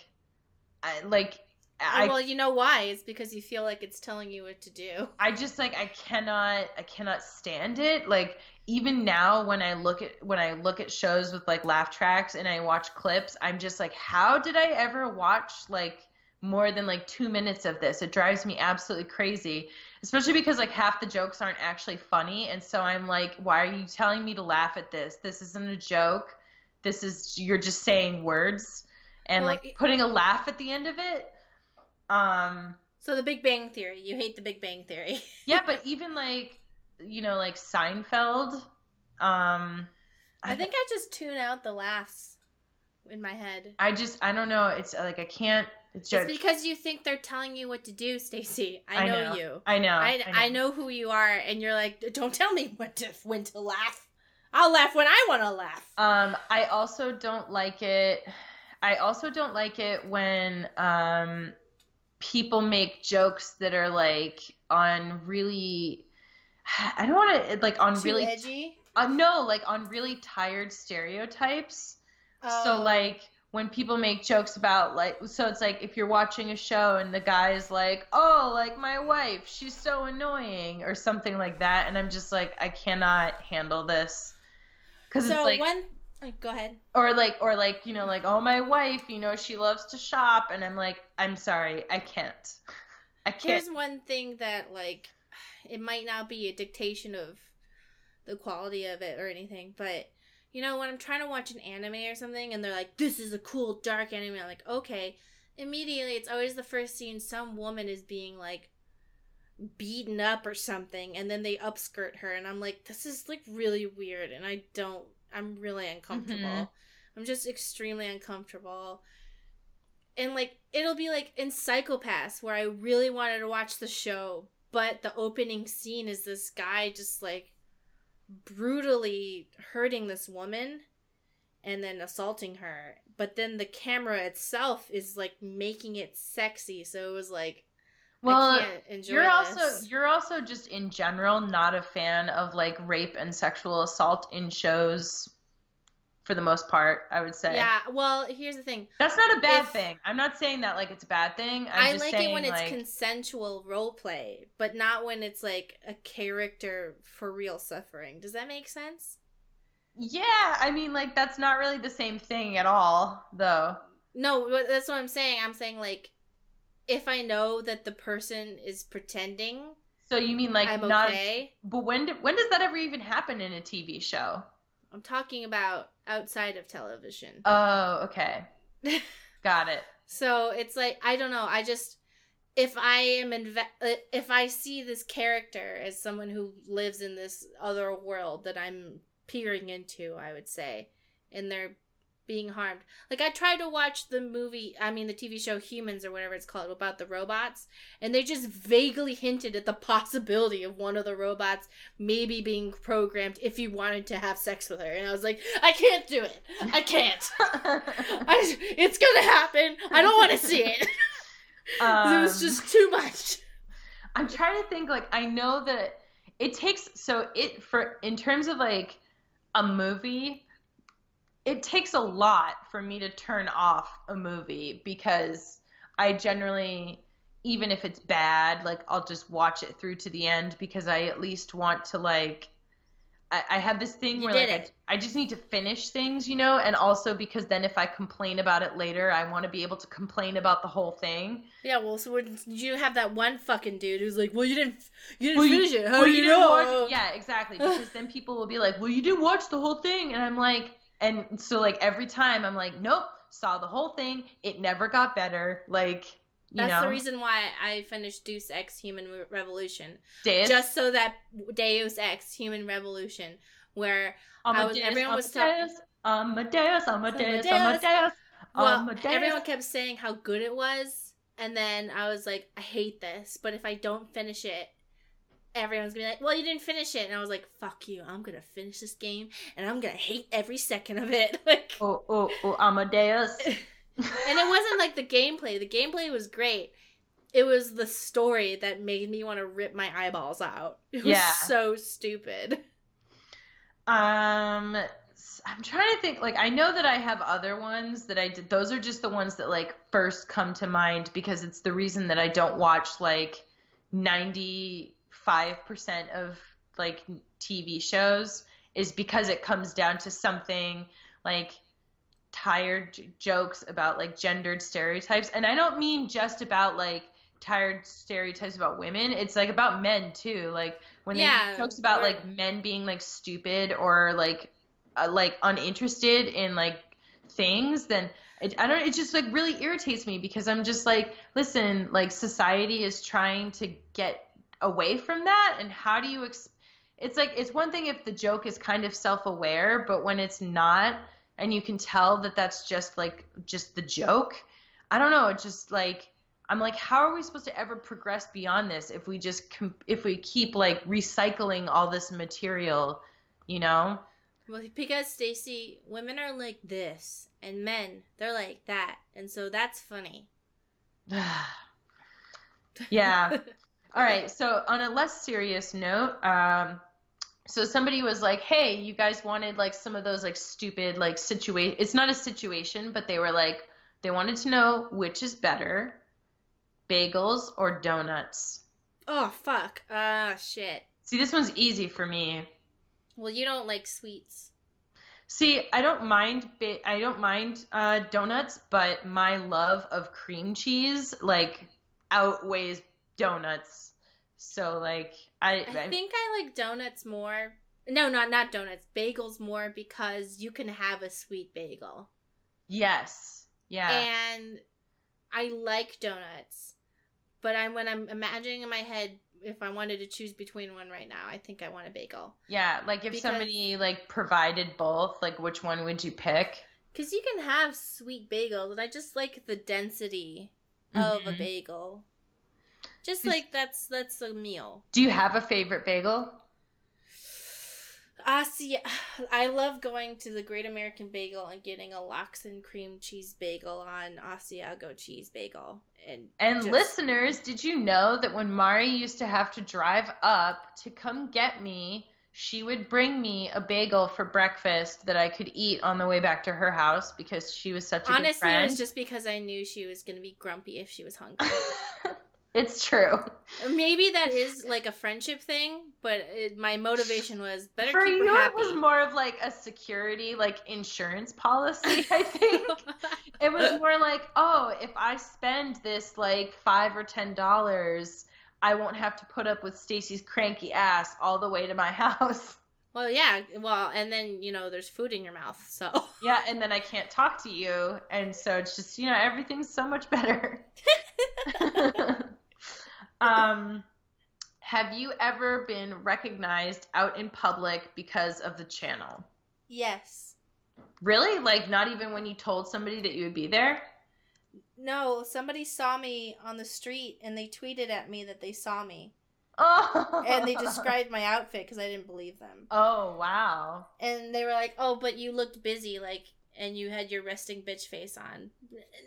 I like I, well, you know why? It's because you feel like it's telling you what to do. I just like I cannot I cannot stand it. Like even now when I look at when I look at shows with like laugh tracks and I watch clips, I'm just like how did I ever watch like more than like 2 minutes of this? It drives me absolutely crazy, especially because like half the jokes aren't actually funny and so I'm like why are you telling me to laugh at this? This isn't a joke. This is you're just saying words and well, like putting a laugh at the end of it um. So the Big Bang Theory. You hate the Big Bang Theory. *laughs* yeah, but even like you know, like Seinfeld. Um. I, I think I just tune out the laughs in my head. I just I don't know. It's like I can't. It's, just, it's because you think they're telling you what to do, Stacy. I, I know, you. I know. I, I know. I know who you are, and you're like, don't tell me when to when to laugh. I'll laugh when I want to laugh. Um, I also don't like it. I also don't like it when um people make jokes that are like on really I don't want to like on Too really edgy. Uh, no, like on really tired stereotypes. Oh. So like when people make jokes about like so it's like if you're watching a show and the guy's like, "Oh, like my wife, she's so annoying" or something like that and I'm just like I cannot handle this. Cuz so it's like when like, go ahead. Or like, or like, you know, like, oh, my wife, you know, she loves to shop, and I'm like, I'm sorry, I can't. I can't. Here's one thing that like, it might not be a dictation of the quality of it or anything, but you know, when I'm trying to watch an anime or something, and they're like, this is a cool dark anime, I'm like, okay. Immediately, it's always the first scene. Some woman is being like beaten up or something, and then they upskirt her, and I'm like, this is like really weird, and I don't I'm really uncomfortable. Mm-hmm. I'm just extremely uncomfortable. And like it'll be like in Psycho-Pass where I really wanted to watch the show, but the opening scene is this guy just like brutally hurting this woman and then assaulting her. But then the camera itself is like making it sexy. So it was like well you're this. also you're also just in general not a fan of like rape and sexual assault in shows for the most part i would say yeah well here's the thing that's not a bad if, thing i'm not saying that like it's a bad thing I'm i like saying, it when it's consensual role play but not when it's like a character for real suffering does that make sense yeah i mean like that's not really the same thing at all though no that's what i'm saying i'm saying like if I know that the person is pretending. So you mean like I'm not? Okay. But when do, when does that ever even happen in a TV show? I'm talking about outside of television. *laughs* Oh, okay. Got it. So it's like I don't know. I just if I am inve- uh, if I see this character as someone who lives in this other world that I'm peering into, I would say, and they're being harmed. Like I tried to watch the movie, I mean the TV show Humans or whatever it's called about the robots, and they just vaguely hinted at the *laughs* possibility of one of the robots maybe being programmed if you wanted to have sex with her. And I was like, I can't do it. I can't. *laughs* I, it's gonna happen. I don't want to see it. *laughs* Um, it was just too much. I'm trying to think. Like I know that it takes so it for in terms of like a movie it takes a lot for me to turn off a movie because I generally even if it's bad, like I'll just watch it through to the end because I at least want to like I, I have this thing You where like. I, I just need to finish things, you know, and also because then if I complain about it later, I want to be able to complain about the whole thing. Yeah, well, so when you have that one fucking dude who's like, "Well, you didn't, you didn't Well, you- finish it. How Well, do you, didn't know?" watch- Yeah, exactly. Because then people will be like, "Well, you didn't watch the whole thing," and I'm like, and so like every time I'm like, "Nope, saw the whole thing. It never got better." Like, you That's know, the reason why I finished Deus Ex: Human Revolution, Deus, just so that Deus Ex: Human Revolution, where I was- everyone was Amadeus, Amadeus, Amadeus. Amadeus, well, Amadeus. everyone kept saying how good it was, and then I was like, I hate this, but if I don't finish it everyone's gonna be like, well, you didn't finish it. And I was like, fuck you. I'm gonna finish this game and I'm gonna hate every second of it. *laughs* like, oh, oh, oh, Amadeus. *laughs* and it wasn't like the gameplay. The gameplay was great. It was the story that made me want to rip my eyeballs out. *laughs* It was yeah. so stupid. Um, I'm trying to think. Like, I know that I have other ones that I did. Those are just the ones that like first come to mind because it's the reason that I don't watch like 90 5% of like TV shows is because it comes down to something like tired j- jokes about like gendered stereotypes. And I don't mean just about like tired stereotypes about women. It's like about men too. Like when yeah, they jokes about or- like men being like stupid or like uh, like uninterested in like things then it, i don't it just like really irritates me because i'm just like listen like society is trying to get away from that, and how do you? Ex- it's like it's one thing if the joke is kind of self-aware, but when it's not, and you can tell that that's just like just the joke. I don't know. It's just like I'm like, how are we supposed to ever progress beyond this if we just com- if we keep like recycling all this material, you know? Well, because Stacy, women are like this, and men they're like that, and so that's funny. *sighs* yeah. *laughs* All right. So on a less serious note, um, so somebody was like, "Hey, you guys wanted like some of those like stupid like situation. It's not a situation, but they were like, they wanted to know which is better, bagels or donuts." Oh fuck! Ah shit. See, this one's easy for me. Well, you don't like sweets. See, I don't mind ba- I don't mind uh, donuts, but my love of cream cheese like outweighs donuts. So like I, I think I like donuts more. No, not not donuts. Bagels more because you can have a sweet bagel. yes. Yeah. and I like donuts. But I'm when I'm imagining in my head if I wanted to choose between one right now, I think I want a bagel. yeah, like if because- somebody like provided both, like which one would you pick? Cuz you can have sweet bagels and I just like the density of a Mhm. bagel. Just like that's that's a meal. Do you have a favorite bagel? Uh, Asi- I love going to the Great American Bagel and getting a lox and cream cheese bagel on Asiago cheese bagel. And And just- listeners, did you know that when Mari used to have to drive up to come get me, she would bring me a bagel for breakfast that I could eat on the way back to her house because she was such a good friend. honestly, it was just because I knew she was going to be grumpy if she was hungry. *laughs* it's true. Maybe that is like a friendship thing, but it, my motivation was better For keep you, it was more of like a security, like insurance policy, I *laughs* think. it was more like, oh, if I spend this like five or ten dollars, I won't have to put up with Stacy's cranky ass all the way to my *laughs* house. well, yeah. Well, and then you know, there's food in your mouth, so Yeah, and then I can't talk to you, and so it's just you know everything's so much better. *laughs* um, have you ever been recognized out in public because of the channel? yes. Really? Like not even when you told somebody that you would be there? No, somebody saw me on the street and they tweeted at me that they saw me. Oh. And they *laughs* described my outfit because I didn't believe them. Oh wow. And they were like, "Oh, but you looked busy, like, and you had your resting bitch face on."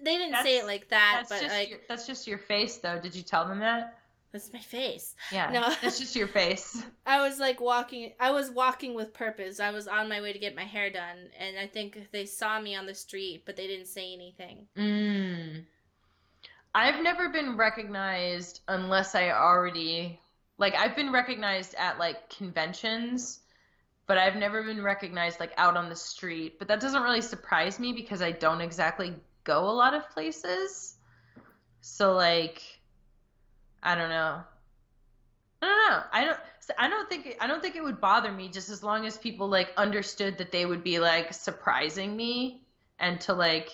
They didn't say it like that, That's but just like, your, that's just your face though. Did you tell them that? That's my face. Yeah. No. *laughs* That's just your face. *laughs* I was like walking. I was walking with purpose. I was on my way to get my hair done, and I think they saw me on the street, but they didn't say anything. Mm. I've never been recognized unless I already like I've been recognized at like conventions, but I've never been recognized like out on the street. But that doesn't really surprise me because I don't exactly go a lot of places. So like I don't know. I don't know. I don't I don't think I don't think it would bother me just as long as people like understood that they would be like surprising me and to like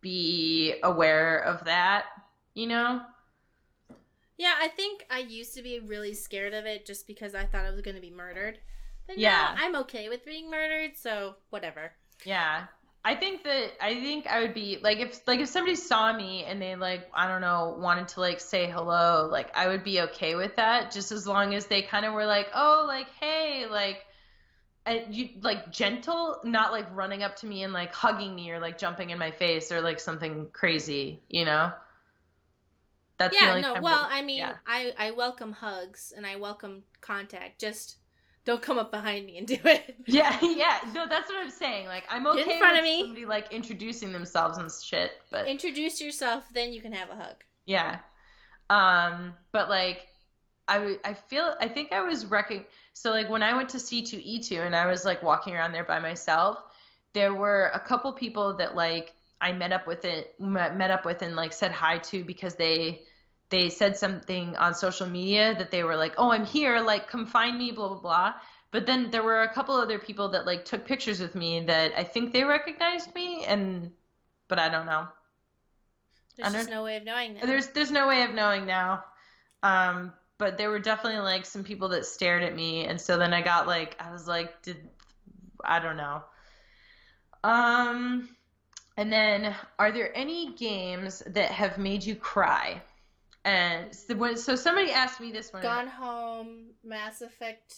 be aware of that, you know? Yeah, I think I used to be really scared of it just because I thought I was going to be murdered. But Yeah. now I'm okay with being murdered, so whatever. Yeah. I think that I think I would be like if like if somebody saw me and they like I don't know wanted to like say hello like I would be okay with that just as long as they kind of were like oh like hey like and you like gentle not like running up to me and like hugging me or like jumping in my face or like something crazy you know that's yeah, no, well, that- I mean, yeah. I I welcome hugs and I welcome contact. Just don't come up behind me and do it. *laughs* yeah yeah no that's what I'm saying like I'm okay Get in front with of me. somebody like introducing themselves and shit but Introduce yourself, then you can have a hug. Yeah. Um, but like I w- I feel I think I was wrecking so like when I went to C2E2 and I was like walking around there by myself, there were a couple people that like I met up with it met met up with and like said hi to because they they said something on social media that they were like, "Oh, I'm here, like come find me, blah blah blah." But then there were a couple other people that like took pictures with me that I think they recognized me and but I don't know. There's don't- no way of knowing that. There's there's no way of knowing now. Um, but there were definitely like some people that stared at me, and so then I got like I was like, did I don't know. Um, and then are there any games that have made you cry? And so, so somebody asked me this one. Gone Home, Mass Effect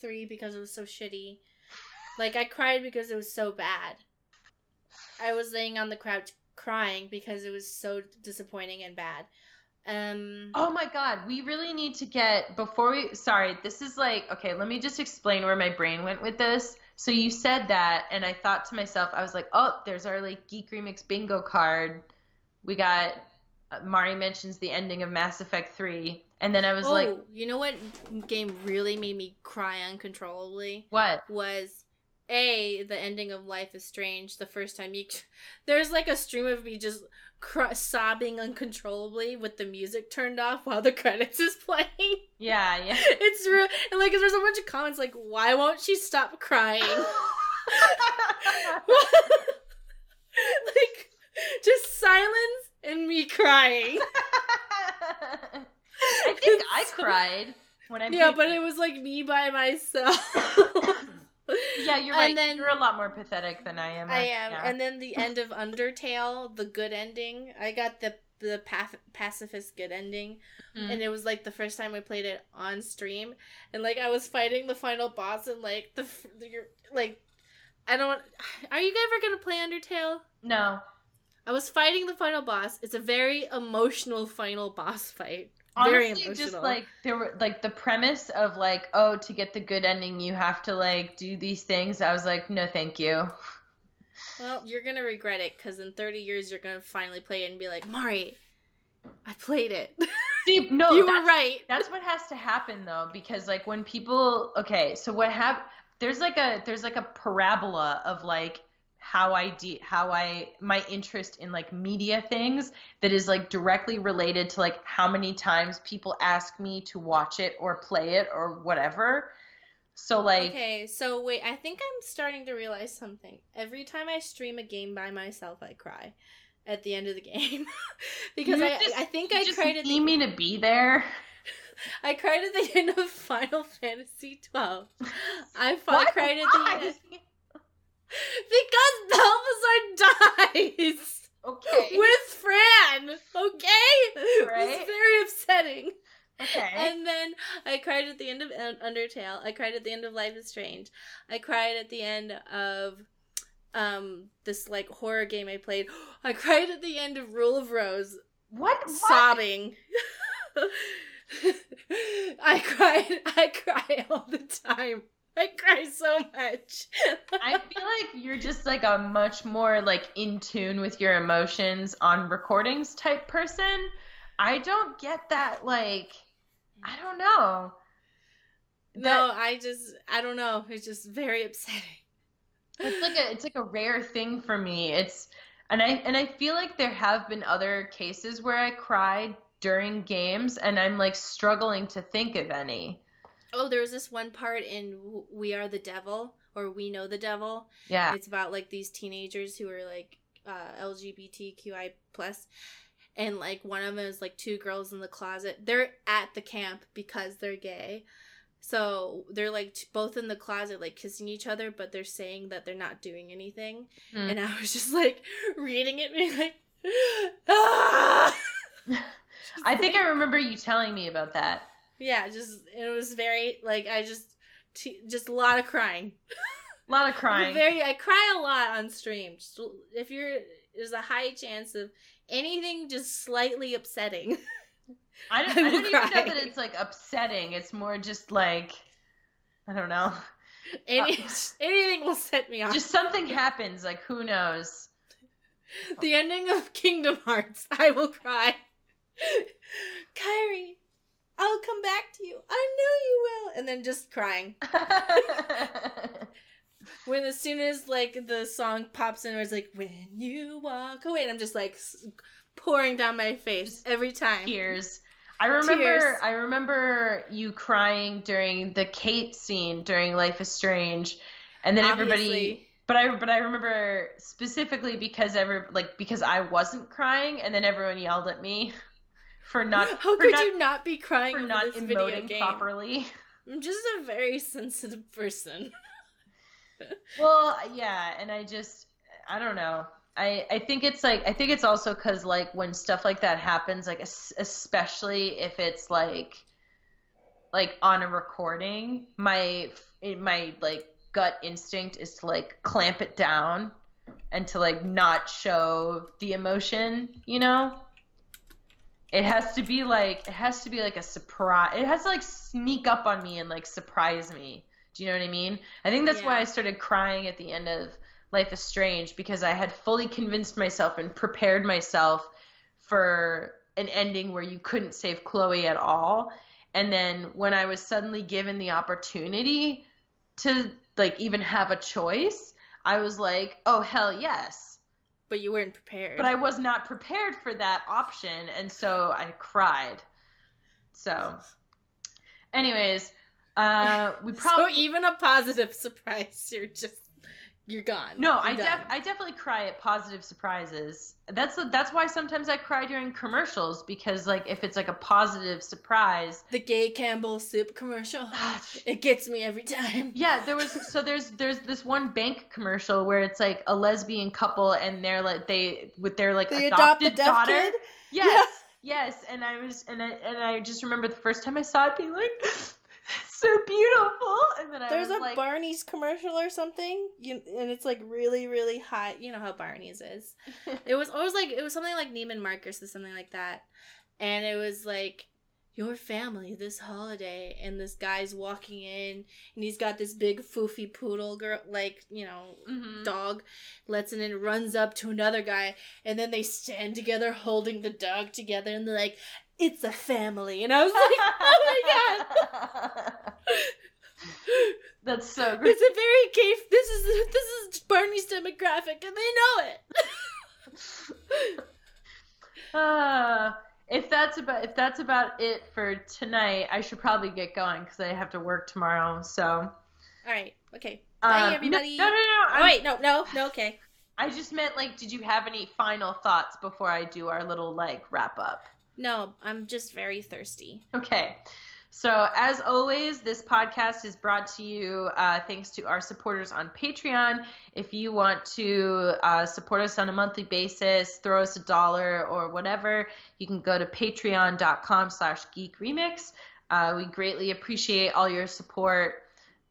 3 because it was so shitty. Like, I cried because it was so bad. I was laying on the couch crying because it was so disappointing and bad. Um, Oh my god, we really need to get before we sorry, this is like okay, let me just explain where my brain went with this. So you said that and I thought to myself, I was like, "Oh, there's our like Geek Remix bingo card. We got Uh, Mari mentions the ending of Mass Effect 3." And then I was oh, like, you know what game really made me cry uncontrollably? "What?" was a the ending of Life is Strange. The first time you, *laughs* there's like a stream of me just cr- sobbing uncontrollably with the music turned off while the *laughs* credits is playing. Yeah, yeah. *laughs* it's real, and like there's a bunch of comments like, "Why won't she stop crying?" like just silence and me crying. *laughs* I think I cried when I yeah, but it was like me by myself. *laughs* Yeah, you're and right. then- you're a lot more pathetic than I am. I am. Yeah. And then the end of Undertale, the good ending. I got the the paf- pacifist good ending, Mhm. and it was like the first time I played it on stream, and like I was fighting the final boss, and like the you're like, I don't. Are you ever gonna play Undertale? no. I was fighting the final boss. It's a very emotional final boss fight. Very honestly emotional. just like there were like the premise of like oh to get the good ending you have to like do these things i was like no thank you Well, you're gonna regret it because in 30 years you're gonna finally play it and be like, Mari, I played it. *laughs* See, no you were right. that's what has to happen though because like when people okay so what hap- there's like a there's like a parabola of like how i de- how i my interest in like media things that is like directly related to like how many times people ask me to watch it or play it or whatever. So like Okay, so wait, I think I'm starting to realize something. Every time I stream a game by myself, I cry at the end of the *laughs* game. *laughs* Because I just- I think I cried at need the me to be there. *laughs* I cried at the end of Final Fantasy 12. I cried at the end because Balthazar dies okay with Fran. Okay, it Right. was very upsetting. okay And then I cried at the end of Undertale. I cried at the end of Life is Strange. I cried at the end of um this like horror game I played. *gasps* I cried at the end of Rule of Rose, what, what? sobbing. *laughs* I cried. I cry all the time. *laughs* I cry so much. *laughs* I feel like you're just like a much more like in tune with your emotions on recordings type person. I don't get that like I don't know. no, I just I don't know. It's just very upsetting. It's like a it's like a rare thing for me. It's and I and I feel like there have been other cases where I cried during games and I'm like struggling to think of any. Oh, there was this one part in We Are the Devil or We Know the Devil. Yeah. It's about like these teenagers who are like uh, LGBTQI plus, and like one of them is like two girls in the closet. They're at the camp because they're gay, so they're like t- both in the closet like kissing each other, but they're saying that they're not doing anything. Mm. And I was just like *laughs* reading it, being like, *laughs* *laughs* ah! I think I remember you telling me about that. Yeah, just it was very like I just t- just a lot of crying. A *laughs* lot of crying. Very, I cry a lot on stream. Just, if you're, there's a high chance of anything just slightly upsetting. I don't, *laughs* I I don't even know that it's like upsetting. It's more just like I don't know. *laughs* Any, uh, anything will set me off. Just something happens. Like who knows? the ending of Kingdom Hearts, I will cry. Kairi, I'll come back to you. I know you will. And then just crying. *laughs* When as soon as like the song pops in, where it's like when you walk away, and I'm just like pouring down my face every time. Tears. I remember. Tears. I remember you crying during the Kate scene during Life is Strange, and then everybody. But I but I remember specifically because every like because I wasn't crying, and then everyone yelled at me *laughs* for not *laughs* How for could not, you not be crying for not this video emoting game? properly. I'm just a very sensitive person. *laughs* Well, yeah, and I just I don't know. I I think it's like I think it's also cuz like when stuff like that happens like especially if it's like like on a recording, my my like gut instinct is to like clamp it down and to like not show the emotion, you know? It has to be like it has to be like a surprise. It has to like sneak up on me and like surprise me. Do you know what I mean? I think that's why I started crying at the end of Life is Strange because I had fully convinced myself and prepared myself for an ending where you couldn't save Chloe at all. And then when I was suddenly given the opportunity to like even have a choice, I was like, "Oh hell yes." But you weren't prepared. But I was not prepared for that option, and so I cried. So, anyways, uh, we *laughs* so even a positive *laughs* surprise, you're just you're gone. no. You're I def- I definitely cry at positive surprises. That's that's why sometimes I cry during commercials because like if it's like a positive surprise. the gay Campbell soup commercial. *sighs* It gets me every time. *laughs* Yeah, there was so there's there's this one bank commercial where it's like a lesbian couple and they're like they with their like They adopt adopted deaf daughter. kid. Yes, yes, and I was and I and I just remember the first time I saw it being like so beautiful, and then I There's a like, Barney's commercial or something, you, and it's like really, really hot. You know how Barney's is. *laughs* It was always like it was something like Neiman Marcus or something like that, and it was like your family this holiday, and this guy's walking in, and he's got this big foofy poodle girl, like you know, Mhm. dog, lets it in, runs up to another guy, and then they stand together holding the dog together, and they're like, "It's a family," and I was like, "Oh my god." *laughs* That's so great. It's a very gay. This is this is Barney's demographic, and they know it. *laughs* Uh, if that's about if that's about it for tonight, I should probably get going because I have to work tomorrow. So, All right. Okay. Bye, um, everybody. No, no, no. no Oh, wait. No. No. No. Okay. I just meant like, did you have any final thoughts before I do our little like wrap up? No. I'm just very thirsty. Okay. So, as always, this podcast is brought to you uh, thanks to our supporters on Patreon. If you want to uh, support us on a monthly basis, throw us a dollar or whatever, you can go to patreon.com slash geekremix. Uh, we greatly appreciate all your support.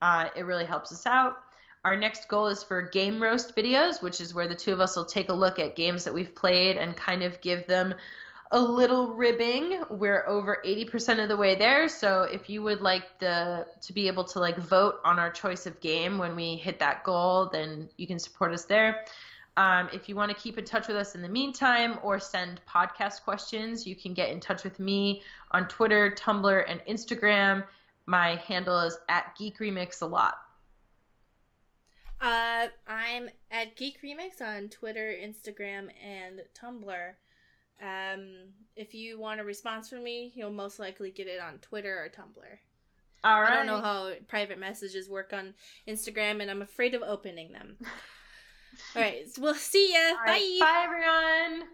Uh, it really helps us out. Our next goal is for game roast videos, which is where the two of us will take a look at games that we've played and kind of give them a little ribbing. We're over 80% of the way there. So if you would like the to be able to like vote on our choice of game when we hit that goal, then you can support us there. Um, if you want to keep in touch with us in the meantime or send podcast questions, you can get in touch with me on Twitter, Tumblr, and Instagram. My handle is at Geek Remix a lot. Uh, I'm at Geek Remix on Twitter, Instagram, and Tumblr. Um, if you want a response from me, you'll most likely get it on Twitter or Tumblr. All right. I don't know how private messages work on Instagram, and I'm afraid of opening them. *laughs* All right, we'll see ya. Right, Bye. Bye, everyone.